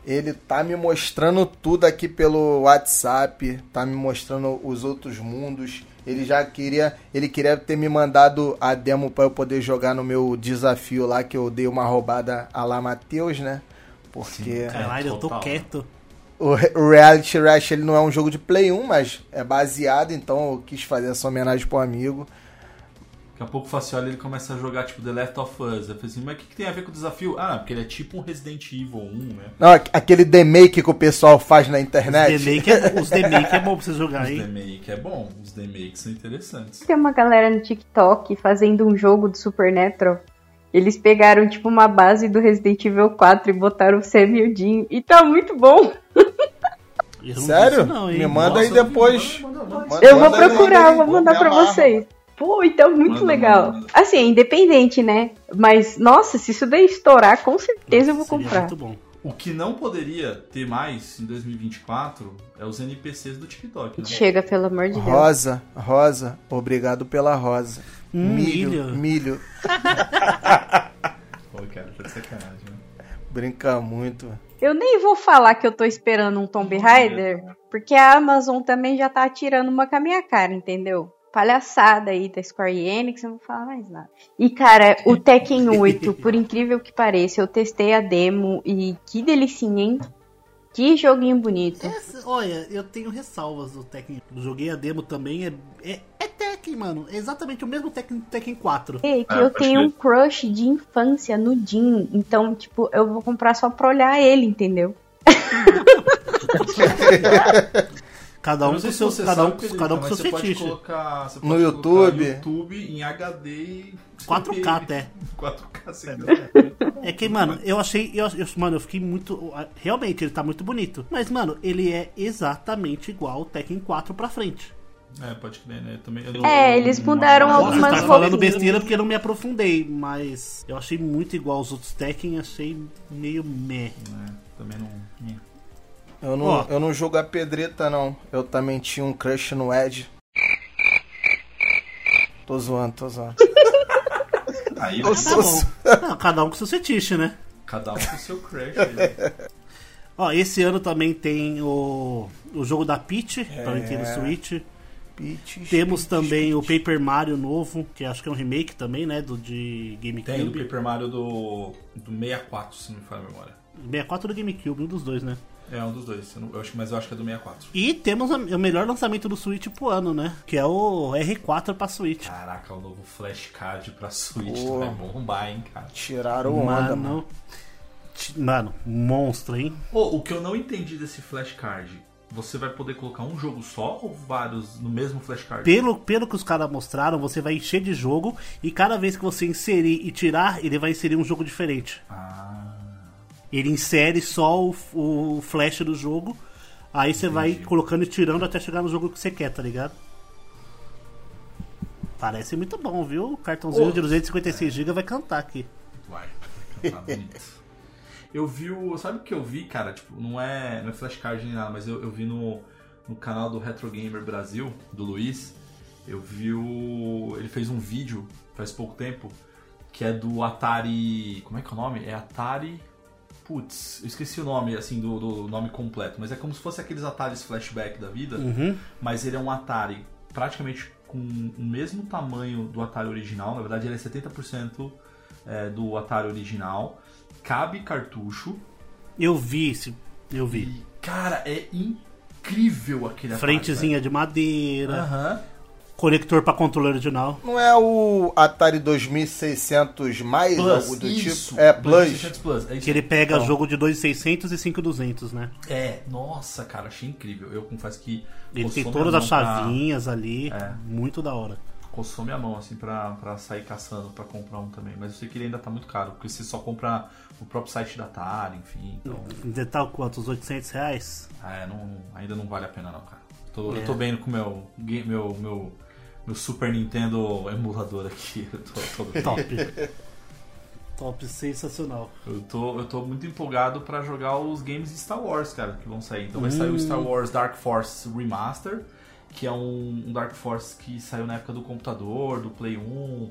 Ele tá me mostrando tudo aqui pelo WhatsApp, tá me mostrando os outros mundos. Ele já queria, ele queria ter me mandado a demo para eu poder jogar no meu desafio lá que eu dei uma roubada a lá Matheus, né? Porque Caralho, eu tô total. quieto. o Reality Rush ele não é um jogo de Play 1, mas é baseado, então eu quis fazer essa homenagem pro amigo. Daqui a pouco o Facioli ele começa a jogar tipo The Last of Us. Eu falei assim, mas o que, que tem a ver com o desafio? Ah, porque ele é tipo um Resident Evil 1, né? Não, aqu- aquele demake que o pessoal faz na internet. Os demake é, os demake é bom pra você jogar, Os hein? demake é bom, os demakes são interessantes. Tem uma galera no TikTok fazendo um jogo do Supernatural. Eles pegaram, tipo, uma base do Resident Evil 4 e botaram o Sam e o. E tá muito bom. Eu não Sério? não? Me manda aí Nossa, eu vi, depois. manda, manda, manda. Manda- Eu vou aí, procurar, aí, vou mandar pra amarra. vocês. Pô, então muito Manda, legal. manda, manda. Assim, é independente, né? Mas, nossa, se isso daí estourar, com certeza eu vou comprar. muito bom. O que não poderia ter mais em 2024 é os NPCs do TikTok, né? Chega, pelo amor de Deus. Rosa, Rosa, obrigado pela rosa. Hum, milho, milho. milho. Pô, cara, tá de sacanagem, né? Brinca muito. Eu nem vou falar que eu tô esperando um Tomb Raider, porque a Amazon também já tá atirando uma com a minha cara, entendeu? Palhaçada aí da Square Enix, eu não vou falar mais nada. E cara, o Tekken 8, por incrível que pareça, eu testei a demo e que delicinha, hein? Que joguinho bonito. Essa- olha, eu tenho ressalvas do Tekken. Joguei a demo também, é, é, é Tekken. Mano. É exatamente o mesmo Tekken do Tekken 4. Ei, que Ah, eu tenho um crush de infância no Jin. Então, tipo, eu vou comprar só pra olhar ele, entendeu? Cada um com se seu, você cada um, cada um com seu você pode fetiche. colocar, você No pode YouTube. colocar YouTube em HD e 4K até. 4K sem É que, mano, eu achei. Eu, eu- mano, eu fiquei muito. Realmente, ele tá muito bonito. Mas, mano, ele é exatamente igual o Tekken 4 pra frente. É, pode crer, né? Eu também, eu não- É, eles mudaram não- algumas Posso estar falando roupinhas. besteira porque eu não me aprofundei, mas eu achei muito igual aos outros Tekken, achei meio meh. É, também não. é. Eu não, Ó. eu não jogo a pedreta, não. Eu também tinha um crush no Ed. Tô zoando, tô zoando. Aí Eu né, Tá sou- bom. Não, cada um com seu fetiche, né? cada um com o seu crush. aí. Ó, esse ano também tem o, o jogo da Peach pra Nintendo Switch. Peaches, Temos Peaches, também o Peaches. Paper Mario novo, que acho que é um remake também, né? Do de Tem do GameCube. Paper Mario do, do 64, se não me falha a memória. 64 do GameCube, um dos dois, né? É um dos dois, eu não- eu acho, mas eu acho que é do 64. E temos a- o melhor lançamento do Switch pro ano, né? Que é o R4 pra Switch. Caraca, o novo flashcard pra Switch Pô. vai bombar, hein, cara. Tiraram onda, mano. Mano, mano, monstro, hein? Pô, o que eu não entendi desse flashcard, você vai poder colocar um jogo só ou vários no mesmo flashcard? Pelo, pelo que os caras mostraram, você vai encher de jogo e cada vez que você inserir e tirar, ele vai inserir um jogo diferente. Ah, Ele insere só o, o flash do jogo, aí você vai colocando e tirando até chegar no jogo que você quer, tá ligado? Parece muito bom, viu? O cartãozinho Ô. de 256GB vai cantar aqui. vai. Tá bonito. Eu vi o. Sabe o que eu vi, cara? Tipo, não é, não é flashcard nem nada, mas eu, eu vi no, no canal do Retro Gamer Brasil, do Luiz. Eu vi o. Ele fez um vídeo faz pouco tempo que é do Atari. Como é que é o nome? É Atari. Putz, eu esqueci o nome, assim, do, do nome completo, mas é como se fosse aqueles Ataris flashback da vida, Uhum. mas ele é um Atari praticamente com o mesmo tamanho do Atari original, na verdade ele é 70% é, do Atari original, cabe cartucho, Eu vi esse. Eu vi. e, cara, é incrível aquele Atari. Frentezinha de madeira. Aham. Conector pra controle original. Não é o Atari 2600 mais, Plus, algo do isso. tipo? É, Plus. 2600 Plus, é isso Que ele pega Então, jogo de 2.600 e 5.200, né? É, nossa, cara, achei incrível. Eu confesso que. Ele tem todas as mão pra- chavinhas ali. É. Muito da hora. coçou minha mão, assim, pra, pra sair caçando, pra comprar um também. Mas eu sei que ele ainda tá muito caro, porque você só compra no próprio site da Atari, enfim. Então, De tal quanto? Uns 800 reais? é, não, ainda não vale a pena não, cara. Tô- É. Eu tô bem com o meu, meu, meu, meu Super Nintendo emulador aqui. Eu tô, tô. Top. Top, sensacional. Eu tô, eu tô muito empolgado pra jogar os games de Star Wars, cara, que vão sair. Então vai sair o Star Wars Dark Force Remaster, que é um, um Dark Force que saiu na época do computador, do Play 1.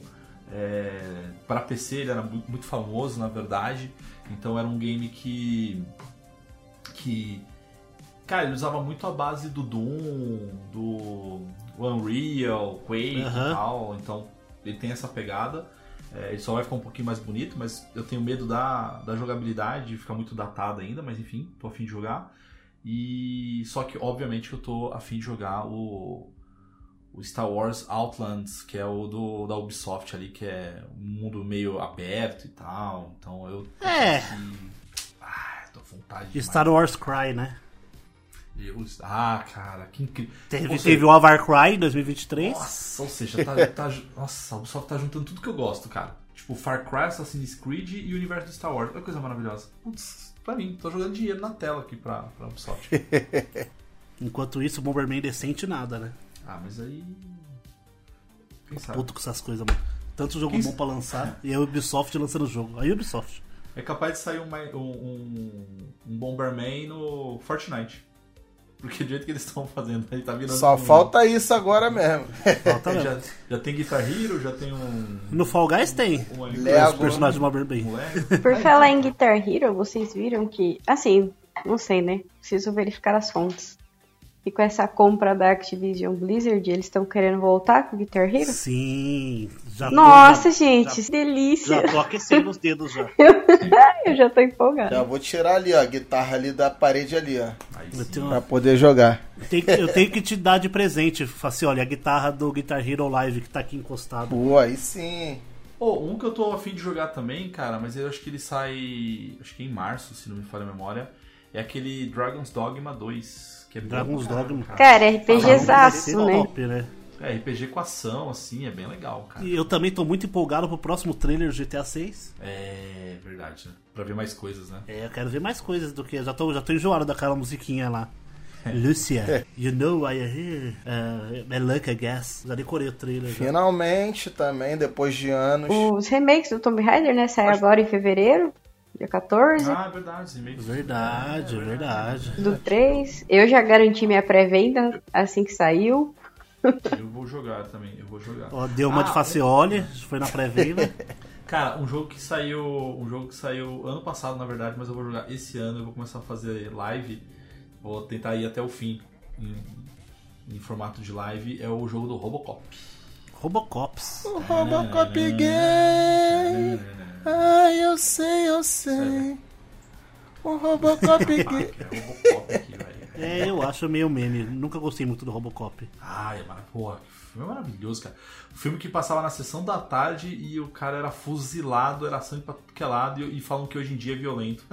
É, para PC ele era mu- muito famoso, na verdade. Então era um game que. que. Cara, ele usava muito a base do Doom, do Unreal, Quake e tal. Então ele tem essa pegada. É, ele só vai ficar um pouquinho mais bonito, mas eu tenho medo da, da jogabilidade de ficar muito datado ainda, mas enfim, tô afim de jogar. E só que obviamente que eu tô afim de jogar o, o Star Wars Outlands, que é o do, da Ubisoft ali, que é um mundo meio aberto e tal. Então eu É. que- Ah, tô vontade de Star Wars Cry, né? Deus. Ah, cara, que incrível. Teve, Ou seja, teve o Avar Cry em 2023. Nossa, ou seja, tá, tá, nossa, a Ubisoft tá juntando tudo que eu gosto, cara. Tipo, Far Cry, Assassin's Creed e o universo do Star Wars. Olha que coisa maravilhosa. Putz, pra mim, tô jogando dinheiro na tela aqui pra, pra Ubisoft. Enquanto isso, o Bomberman decente nada, né? ah, mas aí. Quem sabe? Puto com essas coisas, mano. Tanto jogo Quem bom pra lançar e a Ubisoft lançando o jogo. A Ubisoft. É capaz de sair um, um, um Bomberman no Fortnite. Porque do jeito que eles estão fazendo, ele tá virando. Só um- falta isso agora mesmo. Falta mesmo. já, já tem Guitar Hero, já tem um. No Fall Guys tem. um Lego. Os personagens do Bomberman. Moleque. Por falar em Guitar Hero, vocês viram que. Assim, não sei, né? Preciso verificar as fontes. E com essa compra da Activision Blizzard, eles estão querendo voltar com o Guitar Hero? Sim. Já tô- Nossa, já- gente, já- delícia! Já tô aquecendo os dedos já. Eu já tô empolgada. Já vou tirar ali, ó, a guitarra ali da parede ali, ó. Tenho, Pra poder jogar. eu tenho que- eu tenho que te dar de presente, assim, olha, a guitarra do Guitar Hero Live que tá aqui encostado. Pô, aí sim. Pô, um que eu tô afim de jogar também, cara, mas eu acho que ele sai. Acho que em março, se não me falha a memória. É aquele Dragon's Dogma 2. É Dragon's Dogma. cara. Vai ser RPGzaço, né? top, né? É, RPG com ação, assim, é bem legal, cara. E eu também tô muito empolgado pro próximo trailer do GTA 6. É verdade, né? Pra ver mais coisas, né? É, eu quero ver mais coisas do que. Já tô, já tô enjoado daquela musiquinha lá. Lucia, you know I am here. Uh, I like, I guess. Já decorei o trailer. já. Finalmente também, depois de anos. Os remakes do Tomb Raider, né? Sai agora em fevereiro, dia 14. Ah, é verdade. Verdade, verdade. Do 3. Eu já garanti minha pré-venda assim que saiu. Eu vou jogar também, eu vou jogar. Ó, deu uma Ah, de Facioli, foi na pré-venda. Cara, um jogo que saiu. Um jogo que saiu ano passado, na verdade, mas eu vou jogar esse ano, eu vou começar a fazer live. Vou tentar ir até o fim em, em formato de live. É o jogo do Robocop. Robocops. O Robocop gay. Ai, eu sei, eu sei. O Robocop gay. É o Robocop aqui, velho. É, eu acho meio meme. Nunca gostei muito do Robocop. Ai, é maravilhoso. Porra, que filme maravilhoso, cara. O filme que passava na sessão da tarde e o cara era fuzilado, era sangue pra tudo que é lado e, e falam que hoje em dia é violento.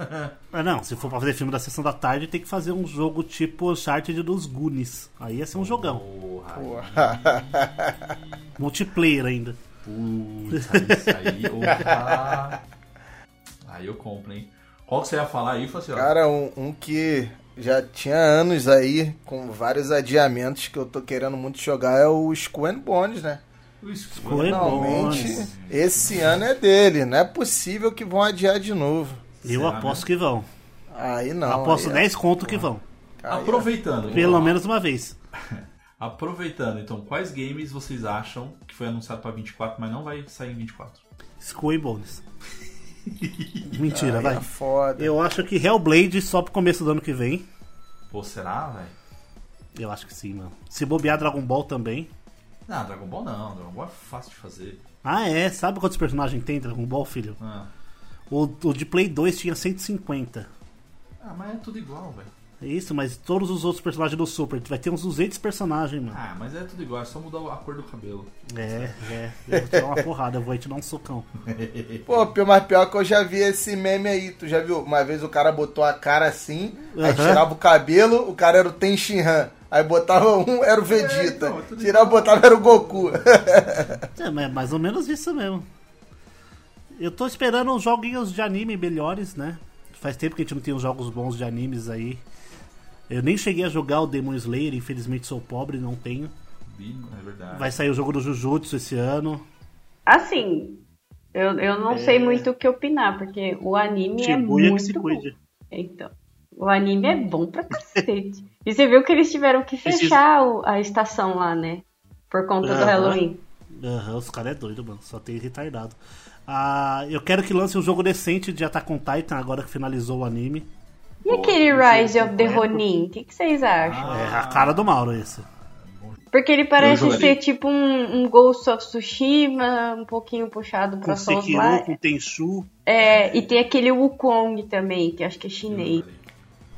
Ah, não, se for pra fazer filme da sessão da tarde, tem que fazer um jogo tipo Uncharted dos Goonies. Aí ia ser um jogão. Porra, Porra. Multiplayer ainda. Putz, aí, isso aí, opa. Aí eu compro, hein? Qual que você ia falar aí, Facial? Cara, um, um que já tinha anos aí, com vários adiamentos que eu tô querendo muito jogar é o and Bones, né? O Finalmente, Bones. esse ano é dele. Não é possível que vão adiar de novo. Eu Será, aposto né? que vão. Aí não. aposto aí, 10 conto que vão. aí, Aproveitando. Pelo vamos lá. menos uma vez. Aproveitando, então, quais games vocês acham que foi anunciado pra 24, mas não vai sair em 24? Skull and Bones. Mentira, aí vai. é foda. Eu acho que Hellblade só pro começo do ano que vem. Pô, será, velho? Eu acho que sim, mano. Se bobear Dragon Ball também. Não, Dragon Ball não. Dragon Ball é fácil de fazer. Ah, é? Sabe quantos personagens tem Dragon Ball, filho? Ah, O, o de Play 2 tinha 150. Ah, mas é tudo igual, velho. É isso, mas todos os outros personagens do Super. Vai ter uns 200 personagens, mano. Ah, mas é tudo igual, é só mudar a cor do cabelo. É, é. Eu vou te dar uma porrada, eu vou te dar um socão. Pô, pior, mas pior que eu já vi esse meme aí. Tu já viu? Uma vez o cara botou a cara assim, aí Aham. tirava o cabelo, o cara era o Ten Shinhan. Aí botava um, era o Vegeta. então, é tudo Tirava, botava, era o Goku. É, mas é mais ou menos isso mesmo. Eu tô esperando uns joguinhos de anime melhores, né? Faz tempo que a gente não tem uns jogos bons de animes aí. Eu nem cheguei a jogar o Demon Slayer, infelizmente sou pobre, não tenho. Bino, é verdade. Vai sair o jogo do Jujutsu esse ano. Assim, eu, eu não sei muito o que opinar, porque o anime é Shibuya que muito se bom. Então, o anime é bom pra cacete. e você viu que eles tiveram que Precisa- fechar o- a estação lá, né? Por conta do Aham. Halloween. Aham, os caras é doido, mano. Só tem retardado. Ah, eu quero que lance um jogo decente de Attack on Titan agora que finalizou o anime. E Pô, aquele Rise of the completo. Ronin? O que, que vocês acham? É a cara do Mauro esse. Porque ele parece ser tipo um, um Ghost of Tsushima, um pouquinho puxado pra Com Souls Sekiro, com Tenchu. É, e tem aquele Wukong também, que acho que é chinês.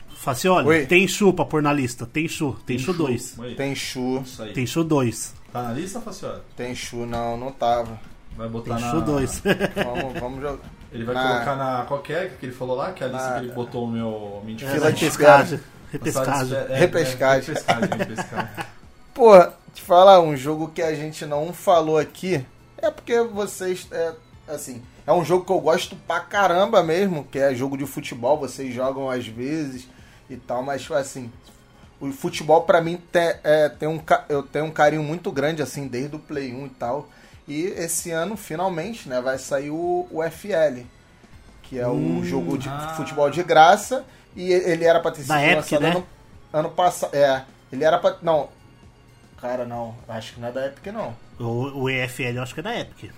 Facioli, Oi. Tenchu pra pôr na lista. Tenchu, Tenchu 2. Aí, Tem Shu, Isso aí. Tenchu 2. Tá na lista, Faciola? tem Shu, não, não tava. Vai botar Tenchu na... 2. Vamos, vamos jogar. Ele vai Na- colocar na... Qual que é que ele falou lá? Que é a lista Na- que ele botou o meu... Mentira. Fila de de Repescagem. espera- é, Repescagem. É, repescagem, repescagem. Pô, te falar, um jogo que a gente não falou aqui é porque vocês. É, assim, é um jogo que eu gosto pra caramba mesmo, que é jogo de futebol, vocês jogam às vezes e tal, mas assim. O futebol pra mim tem, é, tem um, eu tenho um carinho muito grande, assim, desde o Play 1 e tal. E esse ano, finalmente, né, vai sair o, o FL, que é um jogo de ah. futebol de graça. E ele era pra ter sido Da Epic, lançado né? ano, ano passado. É, ele era pra. Não, Cara, não. Acho que não é da Epic, não. O, o EFL eu acho que é da Epic.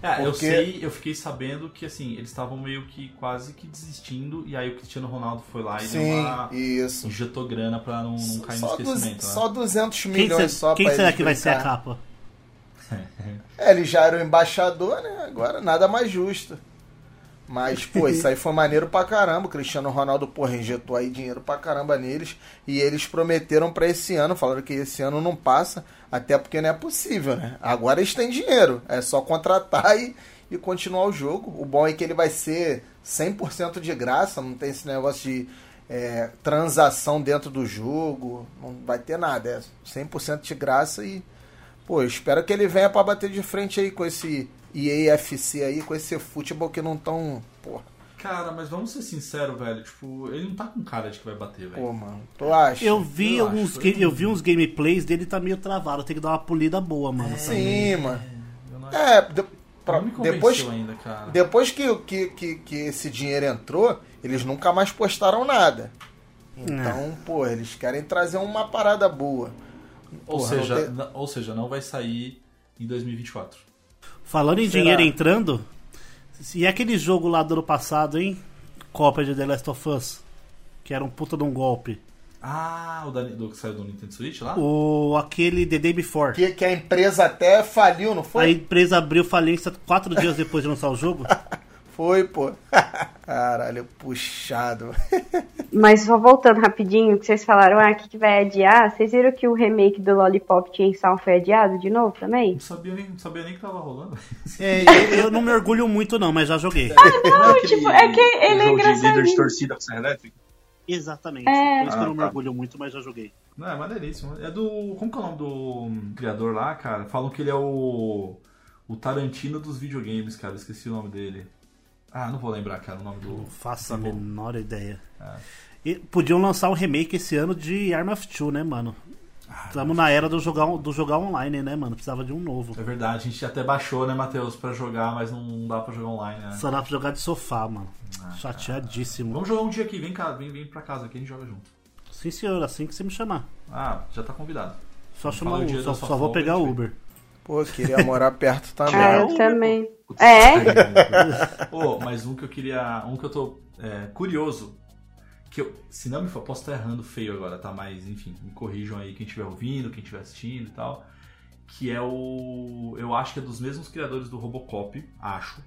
É, eu Porque- sei, eu fiquei sabendo que assim, eles estavam meio que quase que desistindo, e aí o Cristiano Ronaldo foi lá e deu Sim, uma. isso. injetou grana pra não, não cair no Só, duz- esquecimento, né? só 200 Quem, milhões se- só quem pra será que vai ser a capa? É, ele já era o embaixador, né? Agora nada mais justo. Mas, pô, isso aí foi maneiro pra caramba. O Cristiano Ronaldo, porra, injetou aí dinheiro pra caramba neles. E eles prometeram pra esse ano, falaram que esse ano não passa, até porque não é possível, né? Agora eles têm dinheiro, é só contratar e, e continuar o jogo. O bom é que ele vai ser 100% de graça, não tem esse negócio de é, transação dentro do jogo, não vai ter nada, é 100% de graça e Pô, eu espero que ele venha pra bater de frente aí com esse EAFC aí, com esse futebol que não tão. Porra, Cara, mas vamos ser sinceros, velho. Tipo, ele não tá com cara de que vai bater, velho. pô, mano. Tu acha? Eu vi Eu alguns, acho, eu- vi uns gameplays dele tá meio travado, tem que dar uma polida boa, mano. Sim, mano. Não, É, de- pra- não me convenceu depois, ainda, cara. depois que, que, que, que esse dinheiro entrou, eles nunca mais postaram nada. Então, pô, eles querem trazer uma parada boa. Ou, Porra, seja, não tem- ou seja, não vai sair em 2024. Falando em Será? dinheiro entrando, e aquele jogo lá do ano passado, hein? Cópia de The Last of Us, que era um puta de um golpe. Ah, o da, do que saiu do Nintendo Switch lá? O aquele The Day Before. Que, que a empresa até faliu, não A foi? empresa abriu falência quatro dias depois de lançar o jogo. Foi, pô. Caralho, puxado. Mas só voltando rapidinho, que vocês falaram, ah, que, que vai adiar, vocês viram que o remake do Lollipop Chainsaw foi adiado de novo também? Não sabia nem, não sabia nem que tava rolando. É, eu, eu não me orgulho muito não, mas já joguei. Não, tipo, é que ele é jogo de líder de engraçadinho. torcida com serra elétrica? Exatamente. É. Por isso que eu não Ah, me tá. orgulho muito, mas já joguei. Não, é maneiríssimo. É do. Como que é o nome do criador lá, cara? Falam que ele é o. O Tarantino dos videogames, cara. Esqueci o nome dele. Ah, não vou lembrar, cara, o nome do. Não faço a Tá bom. menor ideia. É. E podiam lançar um remake esse ano de Arm of Two, né, mano? Estamos na era do jogar, do jogar online, né, mano? Precisava de um novo. É verdade, a gente até baixou, né, Matheus, pra jogar, mas não dá pra jogar online, né? Só dá pra jogar de sofá, mano. Ah, Chateadíssimo. Vamos jogar um dia aqui, vem cá, vem, vem pra casa aqui, a gente joga junto. Sim, senhor, assim que você me chamar. Ah, já tá convidado. Só chamar o dia só, só vou pegar a o Uber. Pô, queria morar perto também. Ah, eu também. É? Ô, mas um que eu queria. Um que eu tô é, curioso. Que eu, se não me for, posso estar errando feio agora, tá? Mas enfim, me corrijam aí quem estiver ouvindo, quem estiver assistindo e tal. Que é o. Eu acho que é dos mesmos criadores do Robocop, acho.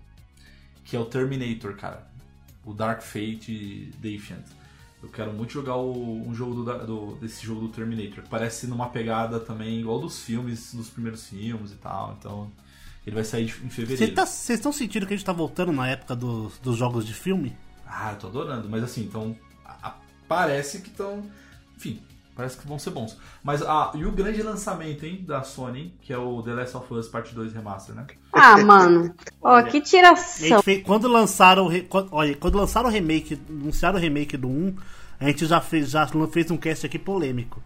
Que é o Terminator, cara. O Dark Fate Defiant. Eu quero muito jogar o- um jogo do, do- desse jogo do Terminator. Que parece numa pegada também igual dos filmes, dos primeiros filmes e tal. Então. Ele vai sair em fevereiro. Vocês estão sentindo que a gente tá voltando na época dos, dos jogos de filme? Ah, eu tô adorando, mas assim, então. a- a- parece que estão. Enfim, parece que vão ser bons. Mas ah, e o grande lançamento, hein, da Sony, hein, que é o The Last of Us Part 2 Remaster, né? Ah, mano. Ó, que A tiração. fez- quando lançaram quando, olha, quando lançaram o remake, anunciaram o remake do 1, a gente já fez, já fez um cast aqui polêmico.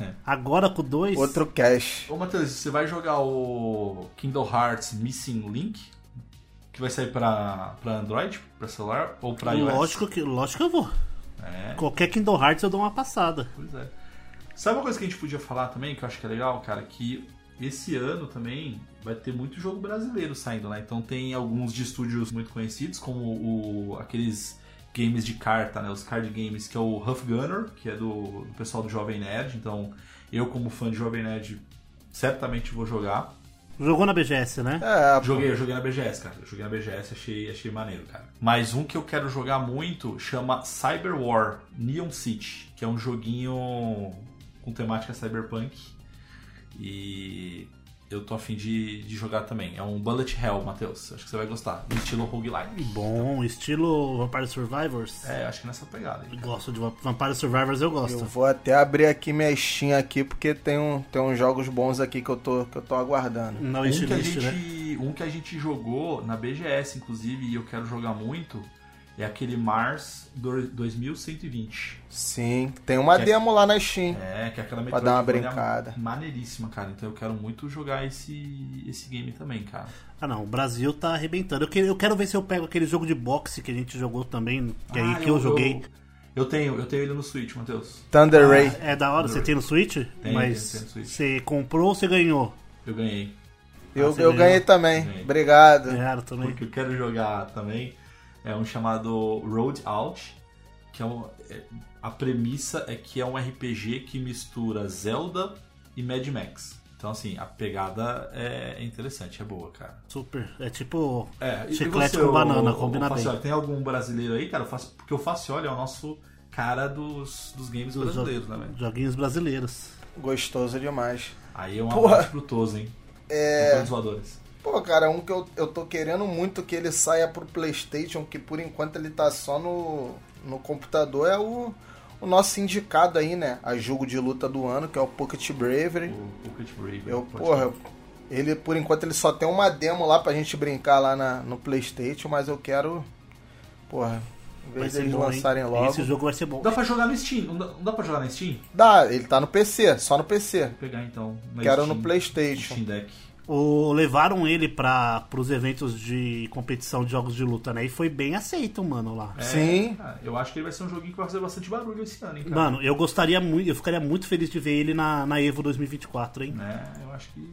É. Agora com 2, Outro cash. Ô, Matheus, você vai jogar o Kingdom Hearts Missing Link? Que vai sair pra, pra Android, pra celular ou pra iOS? lógico que, lógico que eu vou. É, Qualquer Kingdom Hearts eu dou uma passada. pois é. Sabe uma coisa que a gente podia falar também, que eu acho que é legal, cara? Que esse ano também vai ter muito jogo brasileiro saindo, né? Então tem alguns de estúdios muito conhecidos, como o, aqueles games de carta, né? Os card games, que é o Huff Gunner, que é do, do pessoal do Jovem Nerd. Então eu, como fã de Jovem Nerd, certamente vou jogar. Jogou na BGS, né? É, Joguei, eu joguei na BGS, cara. Eu joguei na BGS, achei, achei maneiro, cara. Mas um que eu quero jogar muito chama Cyber War Neon City, que é um joguinho com temática cyberpunk. E eu tô afim de, de jogar também. É um Bullet Hell, Matheus. Acho que você vai gostar. No estilo roguelike. Bom, estilo Vampire Survivors. É, acho que nessa pegada. aí. Gosto de Va- Vampire Survivors, eu eu gosto. vou até abrir aqui minha Steam aqui, porque tem, um, tem uns jogos bons aqui que eu tô, que eu tô aguardando. Na Um que, a wishlist, né? gente, um que a gente jogou na BGS, inclusive, e eu quero jogar muito, é aquele Mars do- 2120. Sim, tem uma Que é- demo lá na Steam. É, que é aquela Pra dar uma brincada. maneiríssima, cara. Então eu quero muito jogar esse, esse game também, cara. Ah não, o Brasil tá arrebentando. Eu, que- eu quero ver se eu pego aquele jogo de boxe que a gente jogou também, que é aí Ah, que eu, joguei. Eu, tenho, eu tenho ele no Switch, Matheus. Thunder Ray. É da hora, você tem no Switch? Tem, Mas tem no Switch. você comprou ou você ganhou? Eu ganhei. Eu, você eu ganhei também. Ganhei. Obrigado. Ganharam também. Porque eu quero jogar também. É um chamado Road Out, que é, um, é- a premissa é que é um RPG que mistura Zelda e Mad Max. Então assim, a pegada é interessante, é boa, cara. Super. É tipo. É, e Chiclete você, com banana, o- o combina bem. Facioli, Tem algum brasileiro aí, cara? Eu faço- Porque o Facioli é o nosso cara dos, dos games Dos brasileiros, jo- né, velho? Joguinhos brasileiros. Gostoso demais. Aí é um abraço pro Toso, hein? É. Os voadores. Pô, cara, um que eu, eu tô querendo muito que ele saia pro PlayStation, que por enquanto ele tá só no, no computador, é o, o nosso indicado aí, né? A jogo de luta do ano, que é o Pocket Bravery. O Pocket Brave. Eu, porra, falar. ele por enquanto ele só tem uma demo lá pra gente brincar lá na, no PlayStation, mas eu quero. Porra, em vez ser deles bom, hein? lançarem logo. Esse jogo vai ser bom. Dá pra jogar no Steam? Não dá, não dá pra jogar na Steam? Dá, ele tá no PC, só no PC. Vou pegar então. Quero Steam, no PlayStation. Steam Deck. O, levaram ele para os eventos de competição de jogos de luta, né? E foi bem aceito, mano, lá. É, Sim. eu acho que ele vai ser um joguinho que vai fazer bastante barulho esse ano, hein, cara. Mano, eu gostaria muito, eu ficaria muito feliz de ver ele na, na Evo 2024, hein? Né? Eu acho que.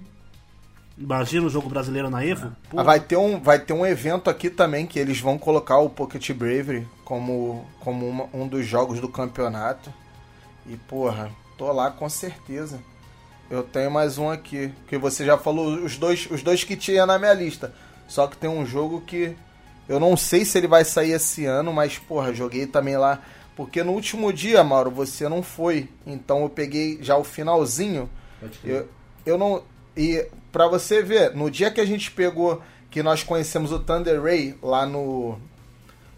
Imagina o jogo brasileiro na Evo? Pô, Ah, vai, ter um, vai ter um evento aqui também que eles vão colocar o Pocket Bravery como, como uma- um dos jogos do campeonato. E porra, tô lá com certeza. Eu tenho mais um aqui, que você já falou os dois, os dois que tinha na minha lista. Só que tem um jogo que eu não sei se ele vai sair esse ano, mas porra, joguei também lá. Porque no último dia, Mauro, você não foi. Então eu peguei já o finalzinho. Eu, eu não. E pra você ver, no dia que a gente pegou, que nós conhecemos o Thunder Ray lá no.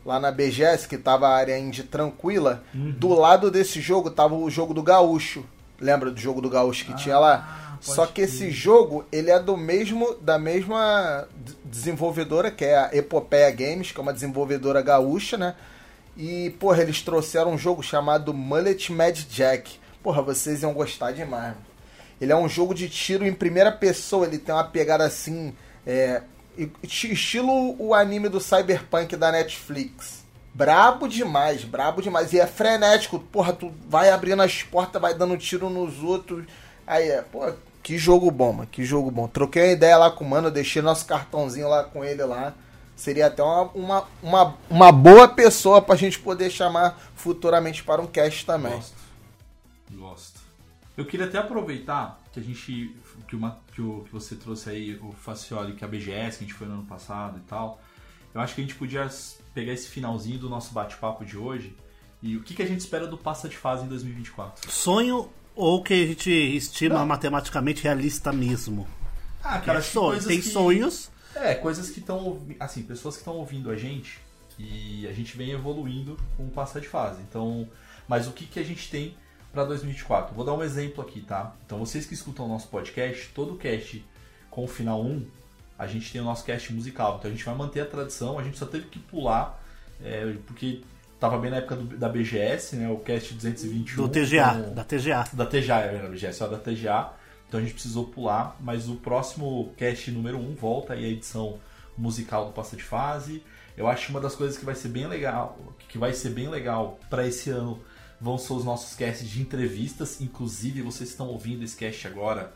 Lá na BGS, que tava a área indie tranquila, Uhum. do lado desse jogo tava o jogo do Gaúcho. Lembra do jogo do Gaúcho que tinha lá? Ah, Só que esse jogo, ele é do mesmo da mesma desenvolvedora, que é a Epopeia Games, que é uma desenvolvedora gaúcha, né? E, porra, eles trouxeram um jogo chamado Mullet Mad Jack. Porra, vocês iam gostar demais. Ele é um jogo de tiro em primeira pessoa, ele tem uma pegada assim, é, esti- estilo o anime do Cyberpunk da Netflix. Brabo demais, brabo demais. E é frenético, porra, tu vai abrindo as portas, vai dando tiro nos outros. Aí é, pô, que jogo bom, mano, que jogo bom. Troquei uma ideia lá com o mano, deixei nosso cartãozinho lá com ele lá. Seria até uma, uma, uma, uma boa pessoa pra gente poder chamar futuramente para um cast também. Gosto. Gosto. Eu queria até aproveitar que a gente. Que, uma, que, o, que você trouxe aí o Facioli, que é a BGS, que a gente foi no ano passado e tal. Eu acho que a gente podia pegar esse finalzinho do nosso bate-papo de hoje e o que, que a gente espera do passa de fase em 2024. Sonho ou que a gente estima Não. matematicamente realista mesmo? Ah, É sonho, tem sonhos. É, coisas que estão. Assim, pessoas que estão ouvindo a gente e a gente vem evoluindo com o passa de fase. Então, mas o que, que a gente tem para 2024? Vou dar um exemplo aqui, tá? Então, vocês que escutam o nosso podcast, todo cast com o final 1, a gente tem o nosso cast musical. Então, a gente vai manter a tradição, a gente só teve que pular, é, porque tava bem na época do- da BGS, né? O cast 221. Do TGA, então- da TGA. da TGA, é a BGS, só da TGA. Então a gente precisou pular, mas o próximo cast número 1 volta aí a edição musical do Passa de Fase. Eu acho que uma das coisas que vai ser bem legal, que vai ser bem legal para esse ano vão ser os nossos casts de entrevistas. Inclusive, vocês estão ouvindo esse cast agora,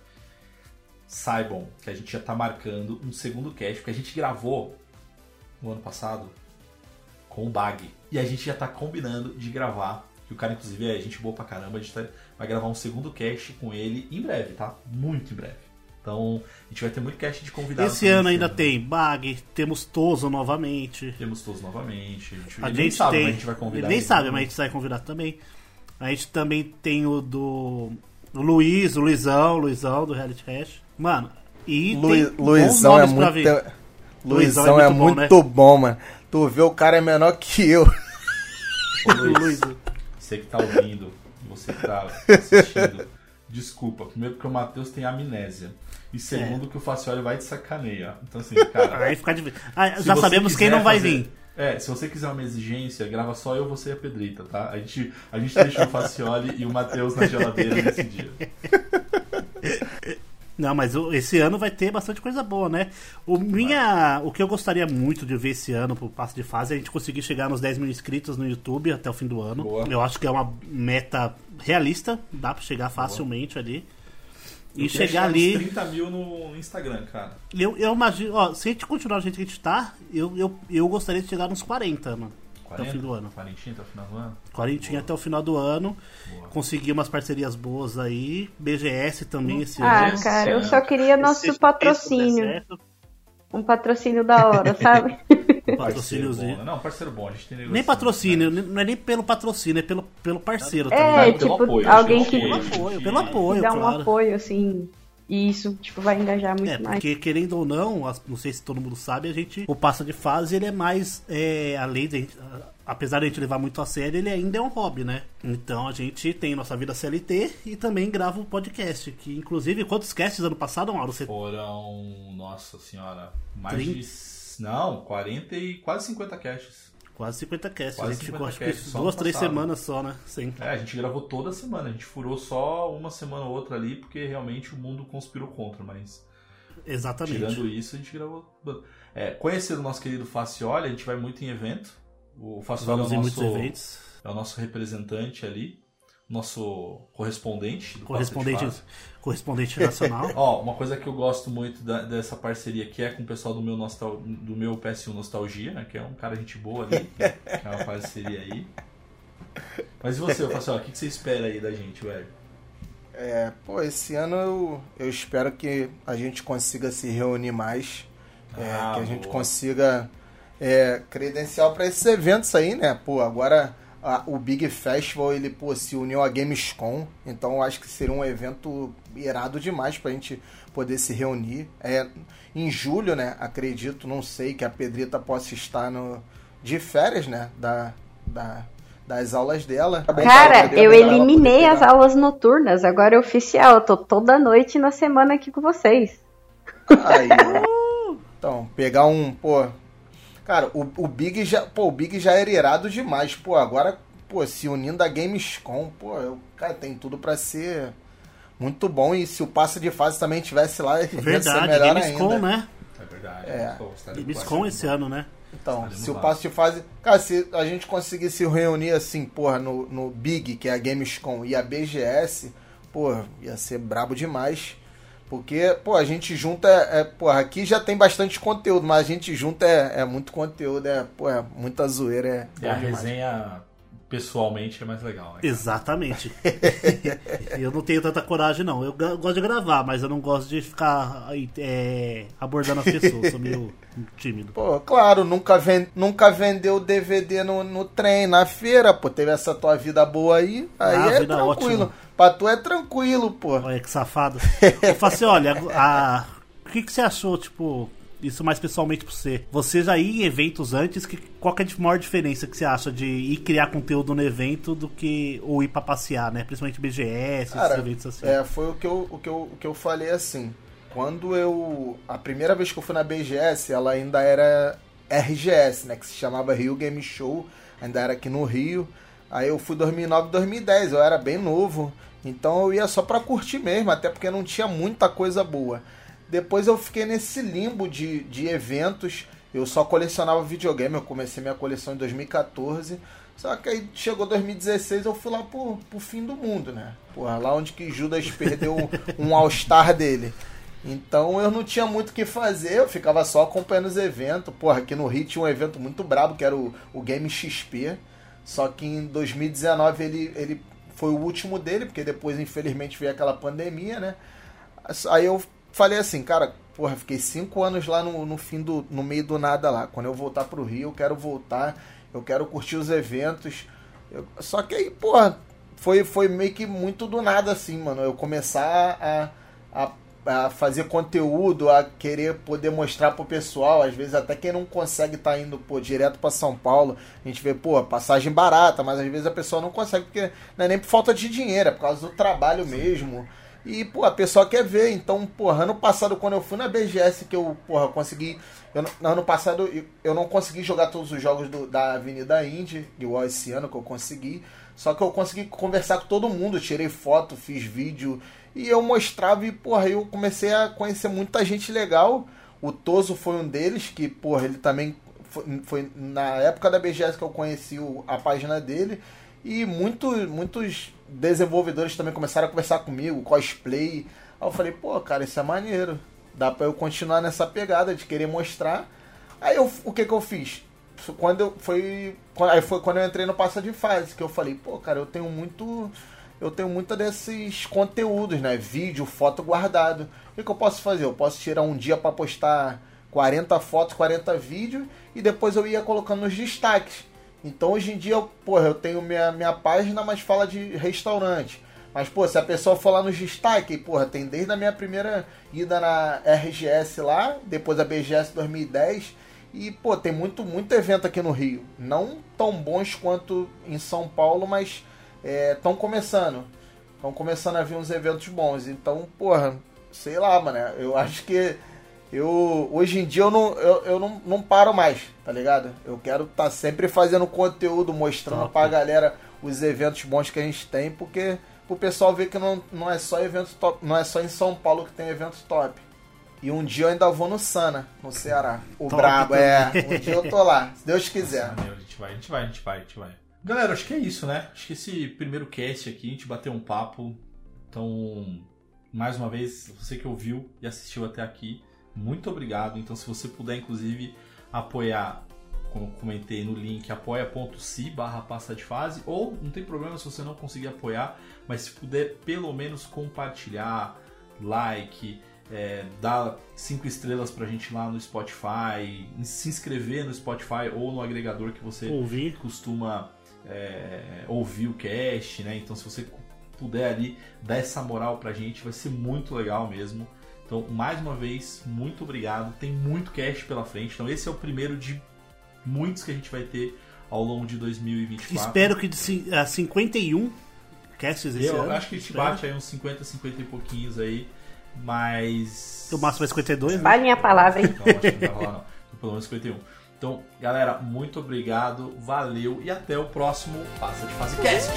saibam que a gente já tá marcando um segundo cast, porque a gente gravou no ano passado com o Bag. E a gente já tá combinando de gravar. Que o cara, inclusive, é gente boa pra caramba. A gente tá- vai gravar um segundo cast com ele em breve, tá? Muito em breve. Então, a gente vai ter muito cast de convidados. Esse ano ainda tem Bag, temos Tozo novamente. Temos todos novamente. A gente, A ele nem gente sabe, tem. mas a gente vai convidar. ele nem ele sabe, também. mas a gente vai convidar também. A gente também tem o do. O Luiz, o Luizão, o Luizão do Reality Hash. Mano, e Lu- tem bons Luizão é nomes pra muito. Luizão, Luizão é, é muito bom, muito bom, mano. Tu vê o cara é menor que eu. Ô, Luiz. Você que tá ouvindo, você que tá assistindo, desculpa. Primeiro porque o Matheus tem amnésia. E segundo que o Facioli vai de sacaneia. Então assim, cara. Aí fica difícil. Ah, já sabemos quem não vai fazer- vir. É, se você quiser uma exigência, grava só eu, você e a Pedrita, tá? A gente, a gente deixou o Facioli e o Matheus na geladeira nesse dia. Não, mas esse ano vai ter bastante coisa boa, né? O, minha, o que eu gostaria muito de ver esse ano pro passo de fase é a gente conseguir chegar nos 10 mil inscritos no YouTube até o fim do ano. Boa. Eu acho que é uma meta realista, dá pra chegar facilmente ali. E Eu chegar ali. 30 mil no Instagram, cara. Eu, eu imagino, ó, se a gente continuar do jeito que a gente tá, eu, eu, eu gostaria de chegar nos 40, mano. Até o fim do ano. 40 até o final do ano? 40 até o final do ano. Boa. Conseguir umas parcerias boas aí. BGS também esse Ah, ano. cara, eu só queria nosso Se- se der patrocínio. certo, Um patrocínio da hora, sabe? um patrocíniozinho. bom, né? Não, parceiro bom, a gente tem Nem negociação, patrocínio, né? não é nem pelo patrocínio, é pelo, pelo parceiro, tá É, ligado? pelo tipo, apoio, alguém pelo que Pelo apoio, pelo que- apoio, dá um claro. apoio, assim. E isso, tipo, vai engajar muito É, mais. porque querendo ou não, não sei se todo mundo sabe, a gente, o passa de fase, ele é mais, é, além de, apesar de a gente levar muito a sério, ele ainda é um hobby, né? Então a gente tem nossa vida CLT e também grava o podcast, que inclusive, quantos casts ano passado, Mauro? Você... Foram, nossa senhora, mais Trinta? de. Não, 40 e quase 50 caches. Quase 50 casts, Quase a gente 50 ficou acho que duas, três semanas só, né? Sim. É, a gente gravou toda semana, a gente furou só uma semana ou outra ali, porque realmente o mundo conspirou contra, mas Exatamente. tirando isso, a gente gravou. É, conhecendo o nosso querido Facioli, a gente vai muito em evento. O Facioli é o, em nosso, muitos eventos. é o nosso representante ali, nosso correspondente. Correspondente, correspondente nacional. Ó, uma coisa que eu gosto muito da- dessa parceria que é com o pessoal do meu, nostal, do meu PS1 Nostalgia, né? Que é um cara gente boa ali, que é uma parceria aí. Mas e você, Facioli, o que que você espera aí da gente, velho? É, pô, esse ano eu, eu espero que a gente consiga se reunir mais. é, Ah, que a gente boa. consiga é, credencial para esses eventos aí, né? Pô, agora a- o Big Festival ele pô, se uniu à Gamescom, então eu acho que seria um evento irado demais pra gente poder se reunir. É, em julho, né? Acredito, não sei, que a Pedrita possa estar no, de férias, né? Da, da, das aulas dela. Cara, Pra eu eliminei as aulas noturnas, agora é oficial. Eu tô toda noite na semana aqui com vocês. Aí. Então, pegar um, pô. Cara, o, o Big já, pô, o Big já era irado demais, pô, agora, pô, se unindo a Gamescom, pô, eu, cara, tem tudo pra ser muito bom e se o passo de fase também tivesse lá, ia ser Verdade, melhor Gamescom, ainda. né? É verdade. É. Pô, tá Gamescom esse ano, né? Então, Estaremos se o passo de fase. Cara, se a gente conseguir se reunir assim, porra, no, no Big, que é a Gamescom, e a BGS, porra, ia ser brabo demais. Porque, pô, a gente junta. É, porra, aqui já tem bastante conteúdo, mas a gente junta é, é muito conteúdo, é, porra, muita zoeira. É, a demais. resenha pessoalmente é mais legal, né? Exatamente. eu não tenho tanta coragem, não. Eu gosto de gravar, mas eu não gosto de ficar é, abordando as pessoas. Sou meio tímido. Pô, claro, nunca, ven nunca vendeu DVD no, no trem, na feira, pô, teve essa tua vida boa aí, aí Ah, é vida tranquilo. ótima. Pra tu é tranquilo, pô. Olha que safado. Eu falei assim, olha, a- o que, que você achou, tipo, isso mais pessoalmente pra você? Você já ia em eventos antes, que, qual que é a maior diferença que você acha de ir criar conteúdo no evento do que ou ir pra passear, né? Principalmente BGS, esses Cara, eventos assim. é, foi o que, eu, o, que eu, o que eu falei assim. Quando eu. A primeira vez que eu fui na BGS, ela ainda era RGS, né? Que se chamava Rio Game Show. Ainda era aqui no Rio. Aí eu fui 2009, 2010. Eu era bem novo. Então eu ia só pra curtir mesmo, até porque não tinha muita coisa boa. Depois eu fiquei nesse limbo de, de eventos. Eu só colecionava videogame. Eu comecei minha coleção em 2014. Só que aí chegou 2016, eu fui lá pro, pro fim do mundo, né? Porra, lá onde que Judas perdeu um All-Star dele. Então eu não tinha muito o que fazer, eu ficava só acompanhando os eventos. Porra, aqui no Rio tinha um evento muito brabo, que era o, o Game XP. Só que em 2019 ele, ele foi o último dele, porque depois, infelizmente, veio aquela pandemia, né? Aí eu falei assim, cara, porra, fiquei cinco anos lá no, no fim do. no meio do nada lá. Quando eu voltar pro Rio, eu quero voltar, eu quero curtir os eventos. Eu- só que aí, porra, foi, foi meio que muito do nada, assim, mano. Eu começar a, a, a fazer conteúdo, a querer poder mostrar pro pessoal. Às vezes, até quem não consegue estar indo, pô, direto pra São Paulo, a gente vê, pô, passagem barata, mas às vezes a pessoa não consegue, porque não é nem por falta de dinheiro, é por causa do trabalho mesmo. E, pô, a pessoa quer ver. Então, porra, ano passado, quando eu fui na BGS, que eu, porra, consegui. Eu, ano passado eu, eu não consegui jogar todos os jogos do- da Avenida Indy, igual esse ano que eu consegui. Só que eu consegui conversar com todo mundo, tirei foto, fiz vídeo. E eu mostrava e, porra, eu comecei a conhecer muita gente legal. O Toso foi um deles, que, porra, ele também foi, foi na época da BGS que eu conheci o- a página dele. E muito, muitos desenvolvedores também começaram a conversar comigo, cosplay. Aí eu falei, pô, cara, isso é maneiro. Dá pra eu continuar nessa pegada de querer mostrar. Aí eu, o que que eu fiz? Quando eu foi, aí foi quando eu entrei no passa de fase, que eu falei, pô, cara, eu tenho muito eu tenho muita desses conteúdos, né? Vídeo, foto guardado. O que, eu posso fazer? Eu posso tirar um dia para postar 40 fotos, 40 vídeos e depois eu ia colocando nos destaques. Então hoje em dia, porra, eu tenho minha, minha página, mas fala de restaurante. Mas, pô, se a pessoa for lá nos destaques, porra, tem desde a minha primeira ida na RGS lá, depois a BGS 2010. E, pô, tem muito, muito evento aqui no Rio. Não tão bons quanto em São Paulo, mas estão é, começando. Estão começando a vir uns eventos bons. Então, porra, sei lá, mano. Eu acho que eu hoje em dia eu não, eu, eu não, não paro mais, tá ligado? Eu quero estar tá sempre fazendo conteúdo, mostrando Top. pra galera os eventos bons que a gente tem, porque o pessoal ver que não, não é só evento top, não é só em São Paulo que tem eventos top. E um dia eu ainda vou no Sana, no Ceará. O top brabo, é. Um dia eu tô lá, se Deus quiser. Nossa, a gente vai, a gente vai, a gente vai, a gente vai. Galera, acho que é isso, né? Acho que esse primeiro cast aqui, a gente bateu um papo. Então, mais uma vez, você que ouviu e assistiu até aqui, muito obrigado. Então, se você puder, inclusive, apoiar, como comentei no link, apoia.se barra passa de fase, ou não tem problema se você não conseguir apoiar, mas se puder pelo menos compartilhar, like, é, dar cinco estrelas pra gente lá no Spotify, se inscrever no Spotify ou no agregador que você Ouvir. costuma é, ouvir o cast, né? Então se você puder ali dar essa moral pra gente, vai ser muito legal mesmo. Então, mais uma vez, muito obrigado. Tem muito cast pela frente. Então, esse é o primeiro de muitos que a gente vai ter ao longo de 2024. Espero que de 51 casts esse Eu ano. acho que a gente Espero. bate aí uns 50, 50 e pouquinhos aí. Mas. O máximo é 52, né? Vale minha palavra, hein? Então, acho que não vai rolar, não. Então, Pelo menos 51. Então, galera, muito obrigado, valeu e até o próximo Passa de Fase Cast.